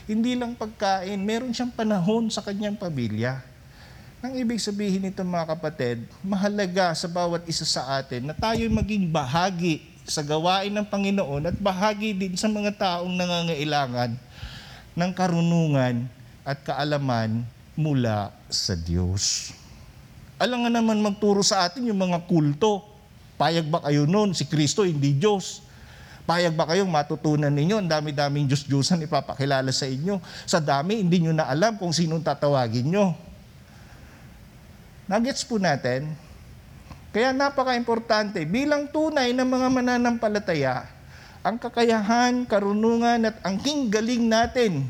Hindi lang pagkain, meron siyang panahon sa kanyang pamilya. Ang ibig sabihin nito mga kapatid, mahalaga sa bawat isa sa atin na tayo maging bahagi sa gawain ng Panginoon at bahagi din sa mga taong nangangailangan ng karunungan at kaalaman mula sa Diyos. Alam nga naman magturo sa atin yung mga kulto. Payag ba kayo noon? Si Kristo hindi Diyos. Payag ba kayong matutunan ninyo? Ang dami-daming Diyos-Diyosan ipapakilala sa inyo. Sa dami, hindi nyo na alam kung sinong tatawagin nyo. Nagets po natin, kaya napaka-importante, bilang tunay ng mga mananampalataya, ang kakayahan, karunungan at angking galing natin,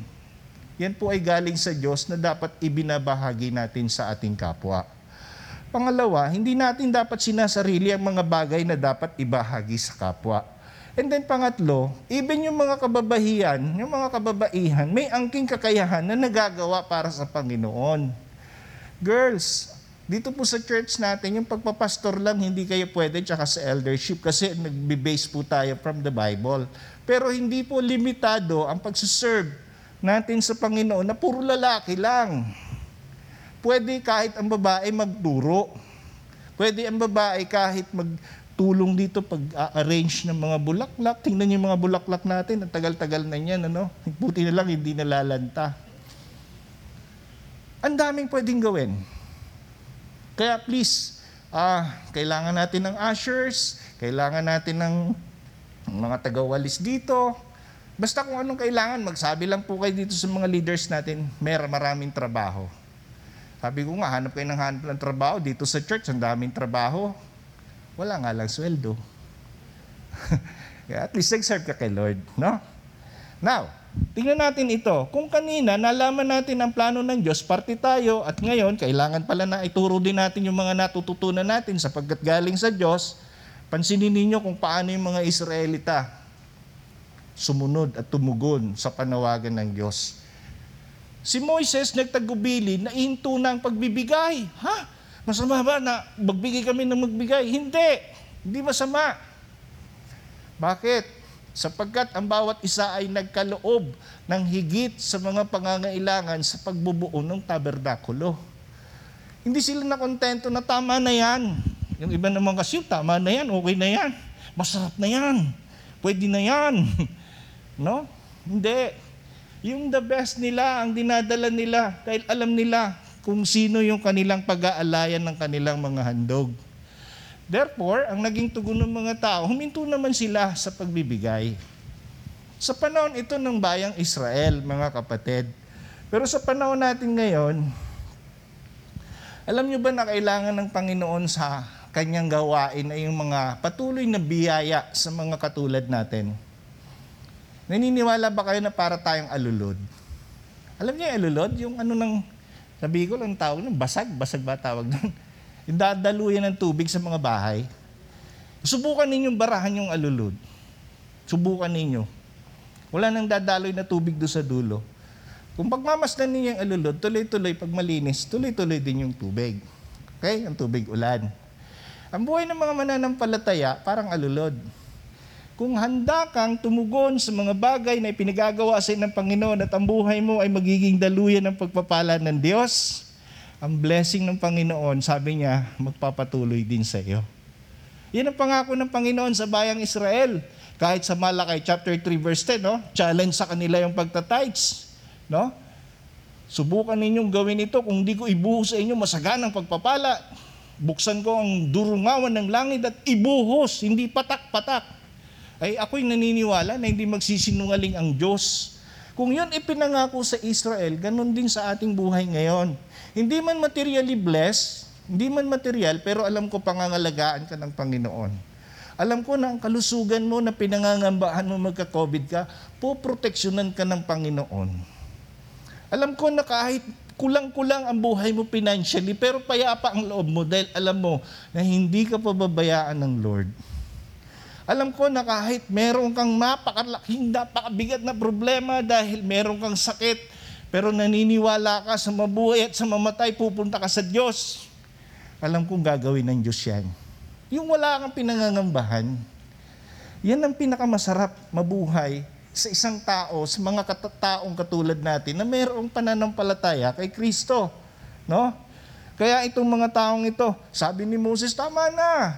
yan po ay galing sa Diyos na dapat ibinabahagi natin sa ating kapwa. Pangalawa, hindi natin dapat sinasarili ang mga bagay na dapat ibahagi sa kapwa. And then pangatlo, even yung mga kababahian, yung mga kababaihan, may angking kakayahan na nagagawa para sa Panginoon. Girls, dito po sa church natin, yung pagpapastor lang, hindi kayo pwede, tsaka sa eldership, kasi nagbe-base po tayo from the Bible. Pero hindi po limitado ang pagsuserve natin sa Panginoon na puro lalaki lang. Pwede kahit ang babae magturo. Pwede ang babae kahit magtulong dito pag-arrange ng mga bulaklak. Tingnan niyo yung mga bulaklak natin, ang tagal-tagal na yan, ano? Buti na lang, hindi nalalanta. Ang daming pwedeng gawin. Kaya please, ah, kailangan natin ng ushers, kailangan natin ng mga tagawalis dito. Basta kung anong kailangan, magsabi lang po kayo dito sa mga leaders natin, may maraming trabaho. Sabi ko nga, hanap kayo ng hanap ng trabaho dito sa church, ang daming trabaho. Wala nga lang sweldo. At least nag-serve ka kay Lord, no? Now, tingnan natin ito. Kung kanina nalaman natin ang plano ng Diyos, parte tayo at ngayon kailangan pala na ituro din natin yung mga natututunan natin sapagkat galing sa Diyos. Pansinin ninyo kung paano yung mga Israelita sumunod at tumugon sa panawagan ng Diyos. Si Moises nagtagubili na ihinto na ang pagbibigay. Ha? Masama ba na magbigay kami ng magbigay? Hindi. Hindi masama. Bakit? Sapagkat ang bawat isa ay nagkaloob ng higit sa mga pangangailangan sa pagbubuo ng tabernakulo. Hindi sila nakontento na tama na yan. Yung iba naman kasi, tama na yan, okay na yan. Masarap na yan. Pwede na yan. no? Hindi. Yung the best nila, ang dinadala nila, dahil alam nila kung sino yung kanilang pag-aalayan ng kanilang mga handog. Therefore, ang naging tugon ng mga tao, huminto naman sila sa pagbibigay. Sa panahon ito ng bayang Israel, mga kapatid. Pero sa panahon natin ngayon, alam nyo ba na kailangan ng Panginoon sa kanyang gawain ay yung mga patuloy na biyaya sa mga katulad natin? Naniniwala ba kayo na para tayong alulod? Alam niyo yung alulod? Yung ano ng, sabi ko lang tawag ng basag, basag ba tawag doon? Yung dadaluyan ng tubig sa mga bahay. Subukan ninyong barahan yung alulod. Subukan ninyo. Wala nang dadaloy na tubig doon sa dulo. Kung pagmamasdan ninyo yung alulod, tuloy-tuloy, pag malinis, tuloy-tuloy din yung tubig. Okay? Ang tubig ulan. Ang buhay ng mga mananampalataya, parang alulod. Kung handa kang tumugon sa mga bagay na ipinagagawa sa ng Panginoon at ang buhay mo ay magiging daluyan ng pagpapala ng Diyos, ang blessing ng Panginoon, sabi niya, magpapatuloy din sa iyo. Yan ang pangako ng Panginoon sa bayang Israel. Kahit sa Malakay chapter 3 verse 10, no? Challenge sa kanila yung pagtatides, no? Subukan ninyong gawin ito kung di ko ibuhos sa inyo masaganang pagpapala. Buksan ko ang durungawan ng langit at ibuhos, hindi patak-patak. Ay ako'y naniniwala na hindi magsisinungaling ang Diyos. Kung yun ipinangako sa Israel, ganun din sa ating buhay ngayon. Hindi man materially blessed, hindi man material, pero alam ko pangangalagaan ka ng Panginoon. Alam ko na ang kalusugan mo na pinangangambahan mo magka-COVID ka, poproteksyonan ka ng Panginoon. Alam ko na kahit kulang-kulang ang buhay mo financially, pero payapa ang loob mo dahil alam mo na hindi ka pababayaan ng Lord. Alam ko na kahit meron kang napakalaking, napakabigat na problema dahil meron kang sakit, pero naniniwala ka sa mabuhay at sa mamatay, pupunta ka sa Diyos. Alam kong gagawin ng Diyos yan. Yung wala kang pinangangambahan, yan ang pinakamasarap mabuhay sa isang tao, sa mga kat- taong katulad natin na mayroong pananampalataya kay Kristo. No? Kaya itong mga taong ito, sabi ni Moses, tama na.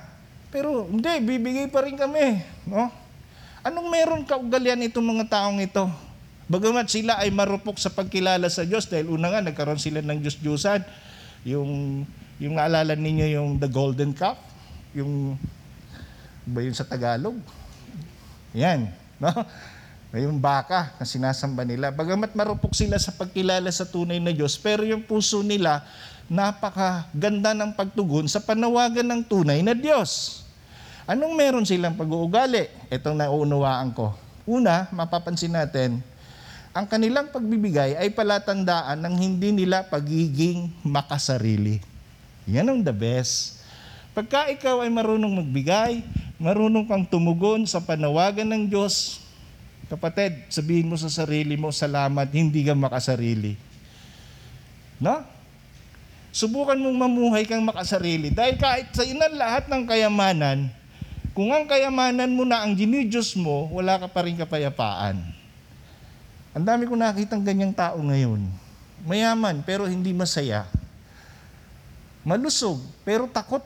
Pero hindi, bibigay pa rin kami. No? Anong meron kaugalian itong mga taong ito? Bagamat sila ay marupok sa pagkilala sa Diyos dahil una nga nagkaroon sila ng Diyos-Diyusan. Yung, yung naalala ninyo yung the golden cup, yung ba yun sa Tagalog? Yan. No? Yung baka na sinasamba nila. Bagamat marupok sila sa pagkilala sa tunay na Diyos, pero yung puso nila, napakaganda ng pagtugon sa panawagan ng tunay na Diyos. Anong meron silang pag-uugali? Itong nauunawaan ko. Una, mapapansin natin, ang kanilang pagbibigay ay palatandaan ng hindi nila pagiging makasarili. Yan ang the best. Pagka ikaw ay marunong magbigay, marunong kang tumugon sa panawagan ng Diyos, kapatid, sabihin mo sa sarili mo, salamat, hindi ka makasarili. No? Subukan mong mamuhay kang makasarili. Dahil kahit sa inan lahat ng kayamanan, kung ang kayamanan mo na ang dinidiyos mo, wala ka pa rin kapayapaan. Ang dami ko nakitang ganyang tao ngayon. Mayaman, pero hindi masaya. Malusog, pero takot.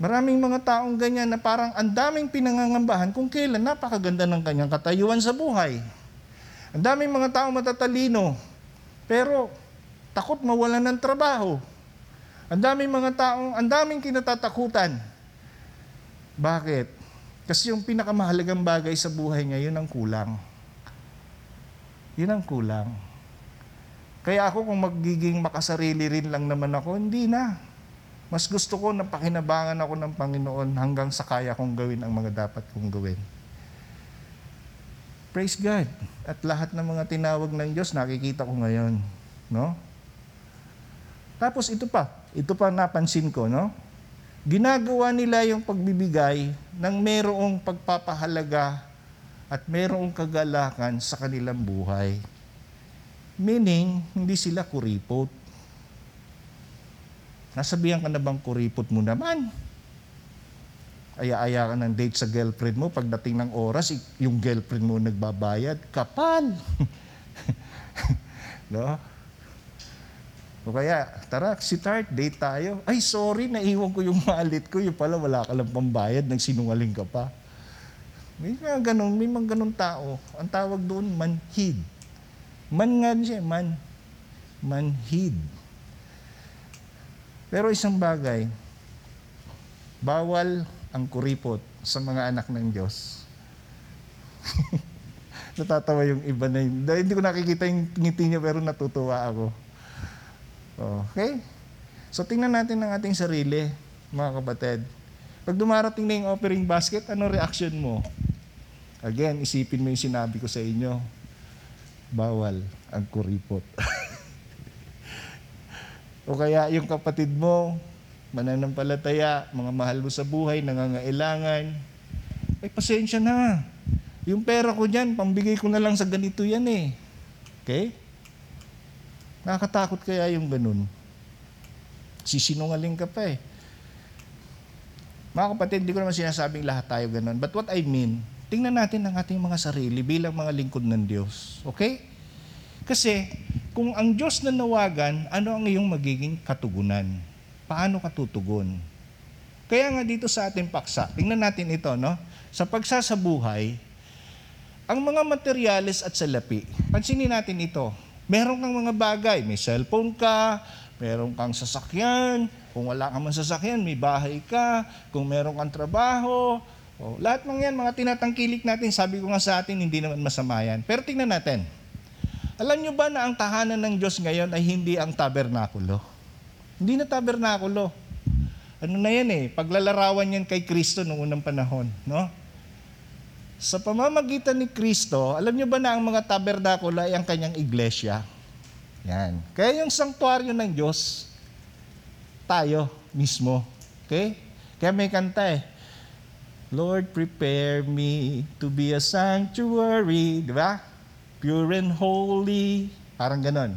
Maraming mga taong ganyan na parang ang daming pinangangambahan kung kailan napakaganda ng kanyang katayuan sa buhay. Ang daming mga taong matatalino, pero takot mawalan ng trabaho. Ang daming mga taong, ang daming kinatatakutan. Bakit? Kasi yung pinakamahalagang bagay sa buhay ngayon ang kulang. Yun ang kulang. Kaya ako kung magiging makasarili rin lang naman ako, hindi na. Mas gusto ko na pakinabangan ako ng Panginoon hanggang sa kaya kong gawin ang mga dapat kong gawin. Praise God. At lahat ng mga tinawag ng Diyos, nakikita ko ngayon. No? Tapos ito pa, ito pa napansin ko, no? Ginagawa nila yung pagbibigay ng merong pagpapahalaga at merong kagalakan sa kanilang buhay. Meaning, hindi sila kuripot. Nasabihan ka na bang kuripot mo naman? Aya-aya ka ng date sa girlfriend mo, pagdating ng oras, yung girlfriend mo nagbabayad, kapal. no? O kaya, tara, start, date tayo. Ay, sorry, naiwan ko yung malit ko. Yung pala, wala ka lang pambayad, nagsinungaling ka pa. May mga ganun, may mga ganun tao. Ang tawag doon, manhid. Man nga siya, man. Manhid. Pero isang bagay, bawal ang kuripot sa mga anak ng Diyos. Natatawa yung iba na yun. Dahil Hindi ko nakikita yung ngiti niya pero natutuwa ako. Okay? So tingnan natin ang ating sarili, mga kapatid. Pag dumarating na yung offering basket, ano reaction mo? Again, isipin mo yung sinabi ko sa inyo. Bawal ang kuripot. o kaya yung kapatid mo, mananampalataya, mga mahal mo sa buhay, nangangailangan, ay pasensya na. Yung pera ko dyan, pambigay ko na lang sa ganito yan eh. Okay? Nakakatakot kaya yung ganun. Sisinungaling ka pa eh. Mga kapatid, hindi ko naman sinasabing lahat tayo ganun. But what I mean, tingnan natin ang ating mga sarili bilang mga lingkod ng Diyos. Okay? Kasi, kung ang Diyos na nawagan, ano ang iyong magiging katugunan? Paano ka tutugon? Kaya nga dito sa ating paksa, tingnan natin ito, no? Sa pagsasabuhay, ang mga materyales at salapi, pansinin natin ito. Meron kang mga bagay, may cellphone ka, meron kang sasakyan, kung wala ka man sasakyan, may bahay ka, kung meron kang trabaho, o, lahat ng yan, mga tinatangkilik natin, sabi ko nga sa atin, hindi naman masama yan. Pero tingnan natin, alam nyo ba na ang tahanan ng Diyos ngayon ay hindi ang tabernakulo? Hindi na tabernakulo. Ano na yan eh, paglalarawan yan kay Kristo noong unang panahon, no? Sa pamamagitan ni Kristo, alam nyo ba na ang mga tabernakulo ay ang kanyang iglesia? Yan. Kaya yung sanktuaryo ng Diyos, tayo mismo. Okay? Kaya may kanta eh. Lord, prepare me to be a sanctuary. Di ba? Pure and holy. Parang ganon.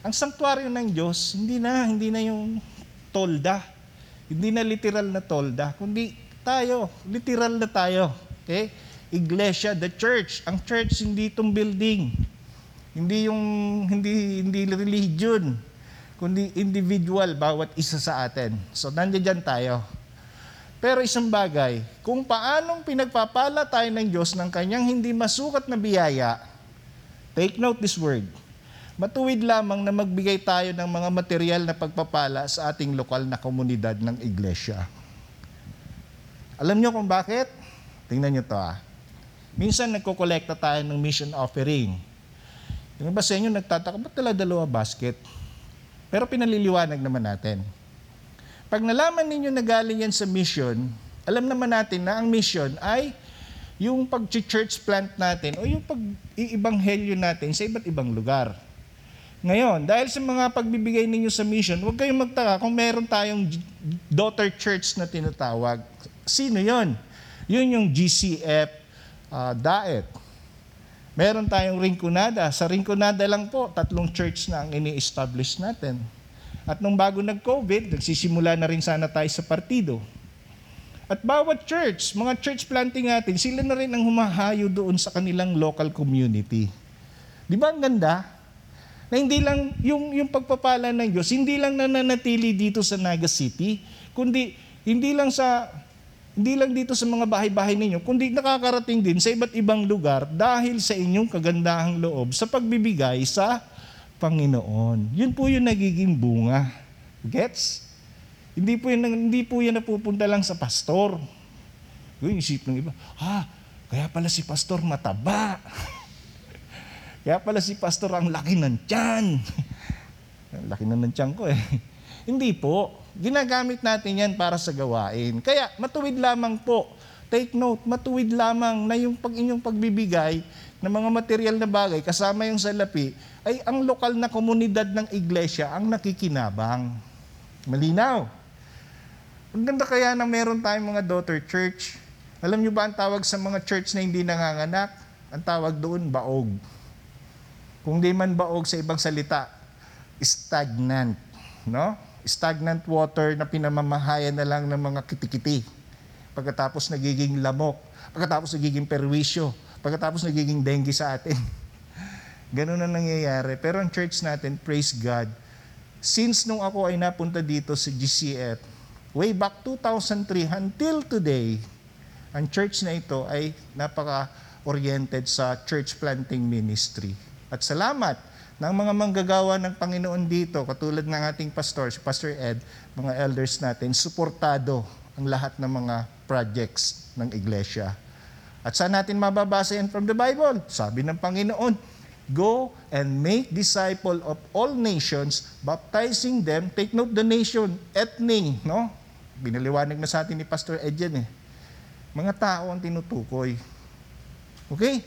Ang sanktuaryo ng Diyos, hindi na, hindi na yung tolda. Hindi na literal na tolda, kundi tayo, literal na tayo. Okay? Iglesia, the church. Ang church, hindi itong building. Hindi yung, hindi, hindi religion. Kundi individual, bawat isa sa atin. So, nandiyan tayo. Pero isang bagay, kung paanong pinagpapala tayo ng Diyos ng kanyang hindi masukat na biyaya, take note this word, matuwid lamang na magbigay tayo ng mga material na pagpapala sa ating lokal na komunidad ng iglesia. Alam niyo kung bakit? Tingnan niyo to ah. Minsan nagkokolekta tayo ng mission offering. Yung iba sa inyo nagtataka, ba't dala dalawa basket? Pero pinaliliwanag naman natin. Pag nalaman ninyo na galing yan sa mission, alam naman natin na ang mission ay yung pag-church plant natin o yung pag-iibanghelyo natin sa iba't ibang lugar. Ngayon, dahil sa mga pagbibigay ninyo sa mission, huwag kayong magtaka kung meron tayong daughter church na tinatawag. Sino yon? Yun yung GCF uh, Daet. Meron tayong Rinconada. Sa Rinconada lang po, tatlong church na ang ini-establish natin. At nung bago nag-COVID, nagsisimula na rin sana tayo sa partido. At bawat church, mga church planting natin, sila na rin ang humahayo doon sa kanilang local community. Di ba ang ganda? Na hindi lang yung, yung pagpapala ng Diyos, hindi lang nananatili dito sa Naga City, kundi hindi lang sa hindi lang dito sa mga bahay-bahay ninyo, kundi nakakarating din sa iba't ibang lugar dahil sa inyong kagandahang loob sa pagbibigay sa Panginoon. Yun po yung nagiging bunga. Gets? Hindi po yan, hindi po yan napupunta lang sa pastor. Yung isip ng iba, ah, kaya pala si pastor mataba. kaya pala si pastor ang laki ng tiyan. Laki na ng tiyan ko eh. Hindi po. Ginagamit natin yan para sa gawain. Kaya matuwid lamang po. Take note, matuwid lamang na yung pag inyong pagbibigay ng mga material na bagay kasama yung salapi ay ang lokal na komunidad ng iglesia ang nakikinabang. Malinaw. Ang ganda kaya na meron tayong mga daughter church. Alam nyo ba ang tawag sa mga church na hindi nanganganak? Ang tawag doon, baog. Kung di man baog sa ibang salita, stagnant. No? Stagnant water na pinamamahayan na lang ng mga kitikiti. Pagkatapos nagiging lamok. Pagkatapos nagiging perwisyo. Pagkatapos nagiging dengue sa atin. Ganun na nangyayari. Pero ang church natin, praise God, since nung ako ay napunta dito sa GCF, way back 2003 until today, ang church na ito ay napaka-oriented sa church planting ministry. At salamat ng mga manggagawa ng Panginoon dito, katulad ng ating pastor, si Pastor Ed, mga elders natin, suportado ang lahat ng mga projects ng iglesia. At saan natin mababasa yan from the Bible? Sabi ng Panginoon, Go and make disciple of all nations, baptizing them. Take note the nation, ethnic, no? Binaliwanag na sa atin ni Pastor Ed yan eh. Mga tao ang tinutukoy. Okay?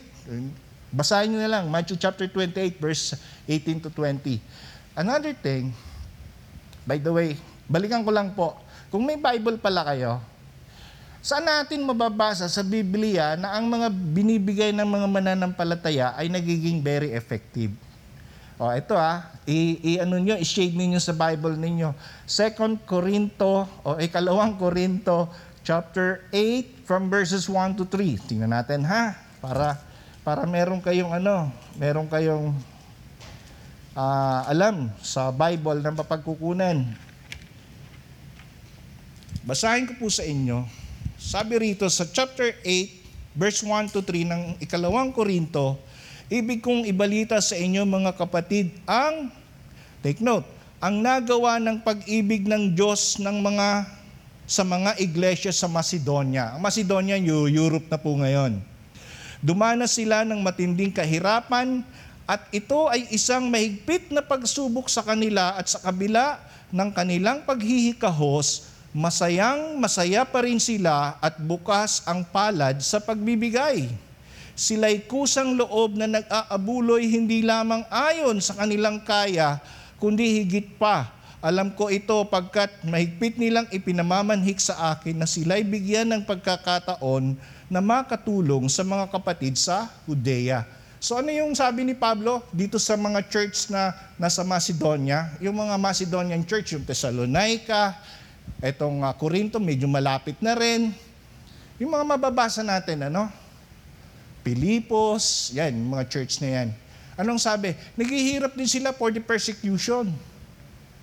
Basahin nyo na lang, Matthew chapter 28, verse 18 to 20. Another thing, by the way, balikan ko lang po, kung may Bible pala kayo, saan natin mababasa sa Biblia na ang mga binibigay ng mga mananampalataya ay nagiging very effective? O, ito ah, i, i ano nyo, i-shade ninyo sa Bible ninyo. 2 Corinto, o ikalawang Corinto, chapter 8, from verses 1 to 3. Tingnan natin ha, para, para meron kayong ano, meron kayong ah, alam sa Bible na mapagkukunan. Basahin ko po sa inyo. Sabi rito sa chapter 8, verse 1 to 3 ng ikalawang Korinto, ibig kong ibalita sa inyo mga kapatid ang, take note, ang nagawa ng pag-ibig ng Diyos ng mga sa mga iglesia sa Macedonia. Ang Macedonia, Eu- Europe na po ngayon. Dumanas sila ng matinding kahirapan at ito ay isang mahigpit na pagsubok sa kanila at sa kabila ng kanilang paghihikahos, masayang masaya pa rin sila at bukas ang palad sa pagbibigay. Sila'y kusang loob na nag-aabuloy hindi lamang ayon sa kanilang kaya, kundi higit pa. Alam ko ito pagkat mahigpit nilang ipinamamanhik sa akin na sila'y bigyan ng pagkakataon na makatulong sa mga kapatid sa Judea. So ano yung sabi ni Pablo dito sa mga church na nasa Macedonia? Yung mga Macedonian church, yung Thessalonica, etong uh, Corinto, medyo malapit na rin. Yung mga mababasa natin, ano? Pilipos, yan, yung mga church na yan. Anong sabi? Naghihirap din sila for the persecution.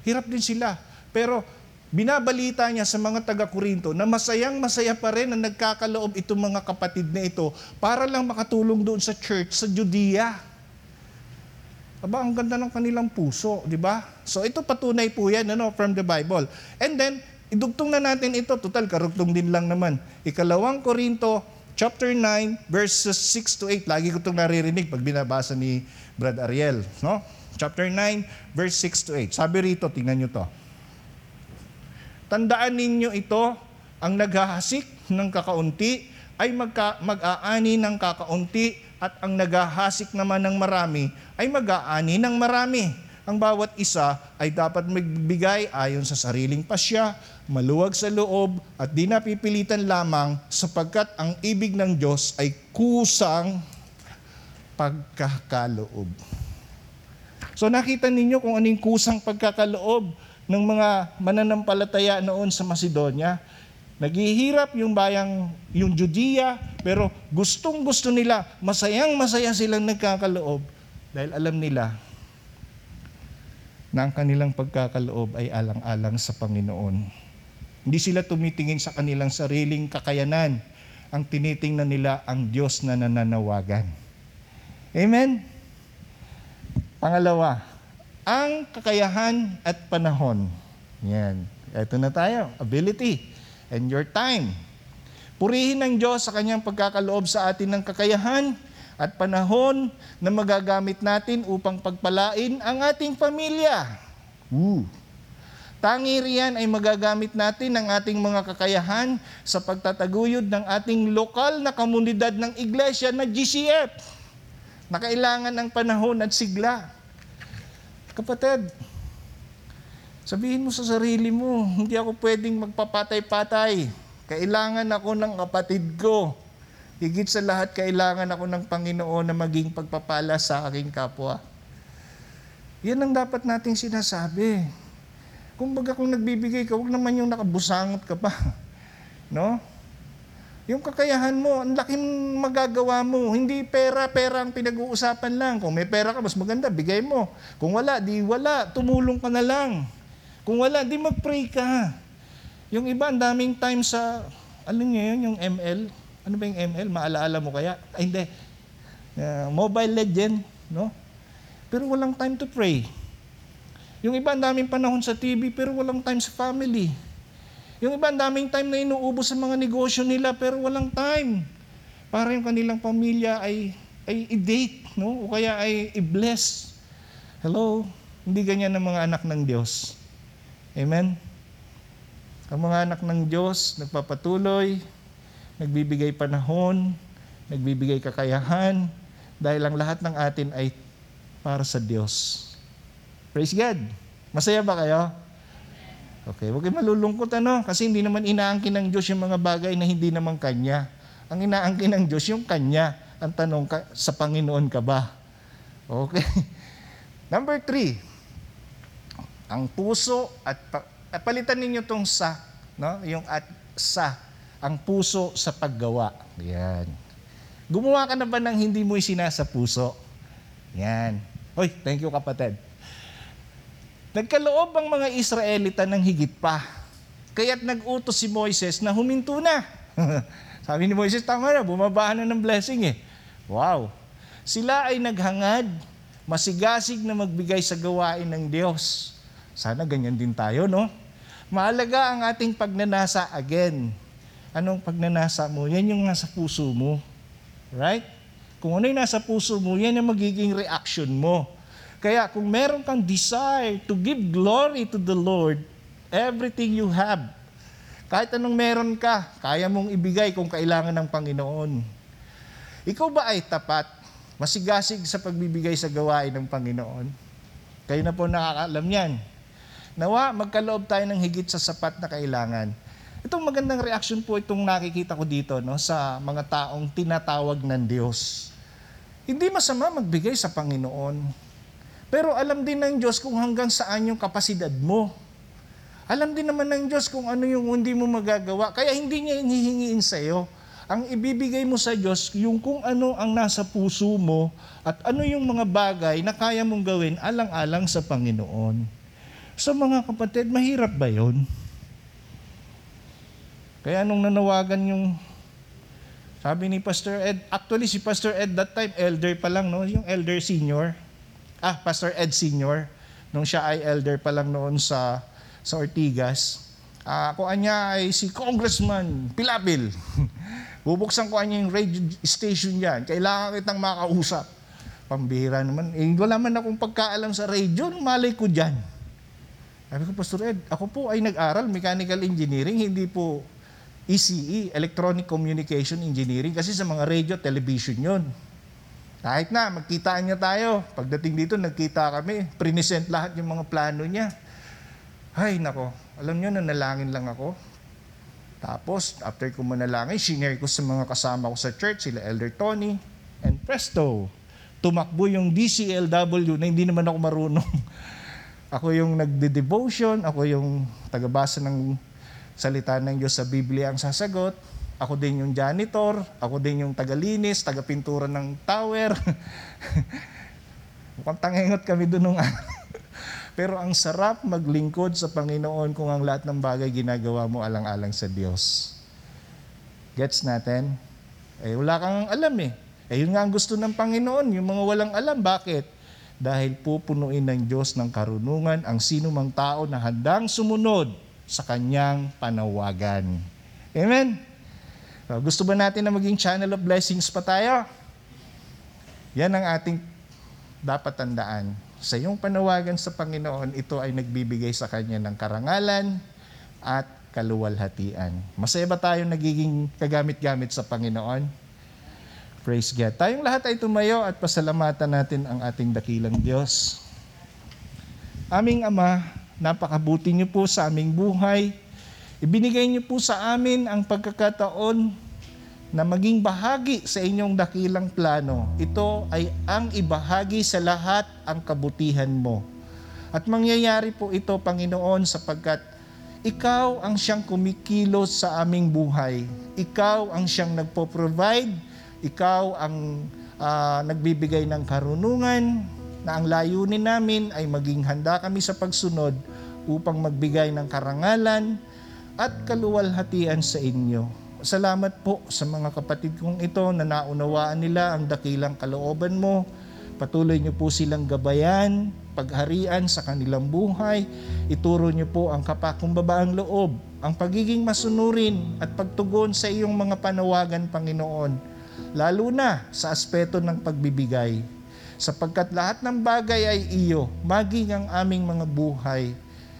Hirap din sila. Pero binabalita niya sa mga taga-Korinto na masayang masaya pa rin na nagkakaloob itong mga kapatid na ito para lang makatulong doon sa church sa Judea. Aba, ang ganda ng kanilang puso, di ba? So ito patunay po yan ano, from the Bible. And then, idugtong na natin ito. Total, karugtong din lang naman. Ikalawang Korinto, chapter 9, verses 6 to 8. Lagi ko itong naririnig pag binabasa ni Brad Ariel. No? Chapter 9, verse 6 to 8. Sabi rito, tingnan nyo to. Tandaan ninyo ito, ang naghahasik ng kakaunti ay magka, mag-aani ng kakaunti at ang naghahasik naman ng marami ay mag-aani ng marami. Ang bawat isa ay dapat magbigay ayon sa sariling pasya, maluwag sa loob at di napipilitan lamang sapagkat ang ibig ng Diyos ay kusang pagkakaloob. So nakita ninyo kung anong kusang pagkakaloob ng mga mananampalataya noon sa Macedonia. Naghihirap yung bayang, yung Judea, pero gustong gusto nila, masayang masaya silang nagkakaloob dahil alam nila na ang kanilang pagkakaloob ay alang-alang sa Panginoon. Hindi sila tumitingin sa kanilang sariling kakayanan. Ang tinitingnan nila ang Diyos na nananawagan. Amen? Pangalawa, ang kakayahan at panahon. Yan. Ito na tayo. Ability and your time. Purihin ng Diyos sa kanyang pagkakaloob sa atin ng kakayahan at panahon na magagamit natin upang pagpalain ang ating pamilya. Ooh. Tangi riyan ay magagamit natin ang ating mga kakayahan sa pagtataguyod ng ating lokal na komunidad ng iglesia na GCF na kailangan ng panahon at sigla. Kapatid, sabihin mo sa sarili mo, hindi ako pwedeng magpapatay-patay. Kailangan ako ng kapatid ko. Higit sa lahat, kailangan ako ng Panginoon na maging pagpapala sa aking kapwa. Yan ang dapat nating sinasabi. Kung baga kung nagbibigay ka, huwag naman yung nakabusangot ka pa. No? Yung kakayahan mo, ang laking magagawa mo. Hindi pera, pera ang pinag-uusapan lang. Kung may pera ka, mas maganda, bigay mo. Kung wala, di wala. Tumulong ka na lang. Kung wala, di mag-pray ka. Yung iba, ang daming time sa, ano nyo yun, yung ML? Ano ba yung ML? Maalaala mo kaya? Ay, hindi. Uh, Mobile Legend, no? Pero walang time to pray. Yung iba, ang daming panahon sa TV, pero walang time sa family. Yung iba, ang daming time na inuubos sa mga negosyo nila, pero walang time. Para yung kanilang pamilya ay, ay i-date, no? O kaya ay i-bless. Hello? Hindi ganyan ang mga anak ng Diyos. Amen? Ang mga anak ng Diyos, nagpapatuloy, nagbibigay panahon, nagbibigay kakayahan, dahil ang lahat ng atin ay para sa Diyos. Praise God. Masaya ba kayo? Okay, huwag kayo malulungkot ano, kasi hindi naman inaangkin ng Diyos yung mga bagay na hindi naman Kanya. Ang inaangkin ng Diyos yung Kanya. Ang tanong, ka, sa Panginoon ka ba? Okay. Number three, ang puso at pa- at palitan ninyo tong sa, no? Yung at sa, ang puso sa paggawa. Yan. Gumawa ka na ba ng hindi mo isinasa puso? Yan. Hoy, thank you kapatid. Nagkaloob ang mga Israelita ng higit pa. Kaya't nag-utos si Moises na huminto na. Sabi ni Moises, tama na, bumaba na ng blessing eh. Wow. Sila ay naghangad, masigasig na magbigay sa gawain ng Diyos. Sana ganyan din tayo, no? Mahalaga ang ating pagnanasa again. Anong pagnanasa mo? Yan yung nasa puso mo. Right? Kung ano yung nasa puso mo, yan ang magiging reaction mo. Kaya kung meron kang desire to give glory to the Lord, everything you have, kahit anong meron ka, kaya mong ibigay kung kailangan ng Panginoon. Ikaw ba ay tapat, masigasig sa pagbibigay sa gawain ng Panginoon? Kayo na po nakakaalam yan. Nawa, magkaloob tayo ng higit sa sapat na kailangan. Itong magandang reaction po itong nakikita ko dito no, sa mga taong tinatawag ng Diyos. Hindi masama magbigay sa Panginoon. Pero alam din ng Diyos kung hanggang saan yung kapasidad mo. Alam din naman ng Diyos kung ano yung hindi mo magagawa. Kaya hindi niya hinihingiin sa iyo. Ang ibibigay mo sa Diyos, yung kung ano ang nasa puso mo at ano yung mga bagay na kaya mong gawin alang-alang sa Panginoon. So mga kapatid, mahirap ba yon? Kaya nung nanawagan yung sabi ni Pastor Ed, actually si Pastor Ed that time elder pa lang no, yung elder senior. Ah, Pastor Ed senior nung siya ay elder pa lang noon sa sa Ortigas. Ah, kung anya ay si Congressman Pilabil. Bubuksan ko anya yung radio station diyan. Kailangan kitang makausap. Pambihira naman. Eh, wala man akong pagkaalam sa radio. Malay ko diyan. Sabi ko, Pastor Ed, ako po ay nag-aral mechanical engineering, hindi po ECE, Electronic Communication Engineering, kasi sa mga radio, television yon. Kahit na, magkitaan niya tayo. Pagdating dito, nagkita kami. Prinesent lahat yung mga plano niya. Ay, nako. Alam niyo, nanalangin lang ako. Tapos, after ko manalangin, shinare ko sa mga kasama ko sa church, sila Elder Tony, and presto, tumakbo yung DCLW na hindi naman ako marunong. ako yung nagde-devotion, ako yung tagabasa ng salita ng Diyos sa Biblia ang sasagot. Ako din yung janitor, ako din yung tagalinis, tagapintura ng tower. Mukhang tangengot kami doon nung. Pero ang sarap maglingkod sa Panginoon kung ang lahat ng bagay ginagawa mo alang-alang sa Diyos. Gets natin? Eh, wala kang alam eh. Eh, yun nga ang gusto ng Panginoon, yung mga walang alam. Bakit? Dahil pupunuin ng Diyos ng karunungan ang sino mang tao na handang sumunod sa kanyang panawagan. Amen? So, gusto ba natin na maging channel of blessings pa tayo? Yan ang ating dapat tandaan. Sa iyong panawagan sa Panginoon, ito ay nagbibigay sa Kanya ng karangalan at kaluwalhatian. Masaya ba tayo nagiging kagamit-gamit sa Panginoon? Praise God. Tayong lahat ay tumayo at pasalamatan natin ang ating dakilang Diyos. Aming Ama, napakabuti niyo po sa aming buhay. Ibinigay niyo po sa amin ang pagkakataon na maging bahagi sa inyong dakilang plano. Ito ay ang ibahagi sa lahat ang kabutihan mo. At mangyayari po ito, Panginoon, sapagkat ikaw ang siyang kumikilos sa aming buhay. Ikaw ang siyang nagpo-provide. Ikaw ang ah, nagbibigay ng karunungan na ang layunin namin ay maging handa kami sa pagsunod upang magbigay ng karangalan at kaluwalhatian sa inyo. Salamat po sa mga kapatid kong ito na naunawaan nila ang dakilang kalooban mo. Patuloy niyo po silang gabayan, pagharian sa kanilang buhay. Ituro niyo po ang kapakumbabaang loob, ang pagiging masunurin at pagtugon sa iyong mga panawagan, Panginoon. Lalo na sa aspeto ng pagbibigay. Sapagkat lahat ng bagay ay iyo, maging ang aming mga buhay.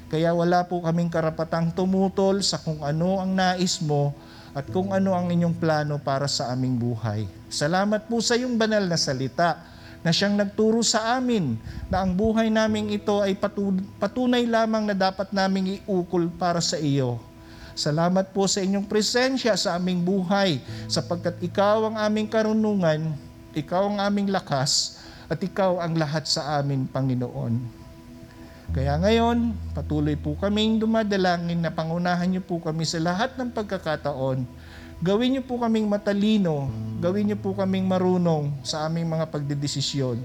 Kaya wala po kaming karapatang tumutol sa kung ano ang nais mo at kung ano ang inyong plano para sa aming buhay. Salamat po sa iyong banal na salita na siyang nagturo sa amin na ang buhay naming ito ay patu- patunay lamang na dapat naming iukol para sa iyo. Salamat po sa inyong presensya sa aming buhay sapagkat ikaw ang aming karunungan, ikaw ang aming lakas, at ikaw ang lahat sa amin, Panginoon. Kaya ngayon, patuloy po kaming dumadalangin na pangunahan niyo po kami sa lahat ng pagkakataon. Gawin niyo po kaming matalino, gawin niyo po kaming marunong sa aming mga pagdedesisyon.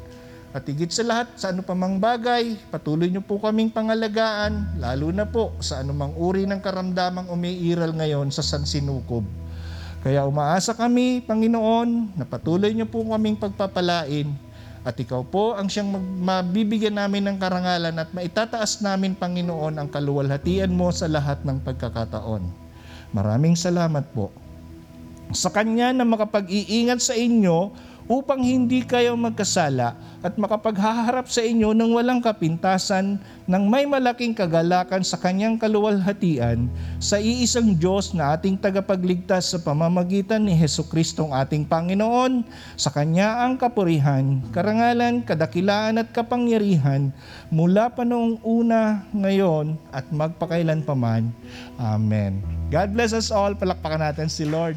At higit sa lahat, sa ano pa mang bagay, patuloy niyo po kaming pangalagaan, lalo na po sa anumang uri ng karamdamang umiiral ngayon sa San Sinukob. Kaya umaasa kami, Panginoon, na patuloy niyo po kaming pagpapalain at ikaw po ang siyang mabibigyan namin ng karangalan at maitataas namin, Panginoon, ang kaluwalhatian mo sa lahat ng pagkakataon. Maraming salamat po sa Kanya na makapag-iingat sa inyo upang hindi kayo magkasala at makapaghaharap sa inyo ng walang kapintasan ng may malaking kagalakan sa Kanyang kaluwalhatian sa iisang Diyos na ating tagapagligtas sa pamamagitan ni Heso Kristong ating Panginoon. Sa Kanya ang kapurihan, karangalan, kadakilaan at kapangyarihan mula pa noong una, ngayon at magpakailan paman. Amen. God bless us all. Palakpakan natin si Lord.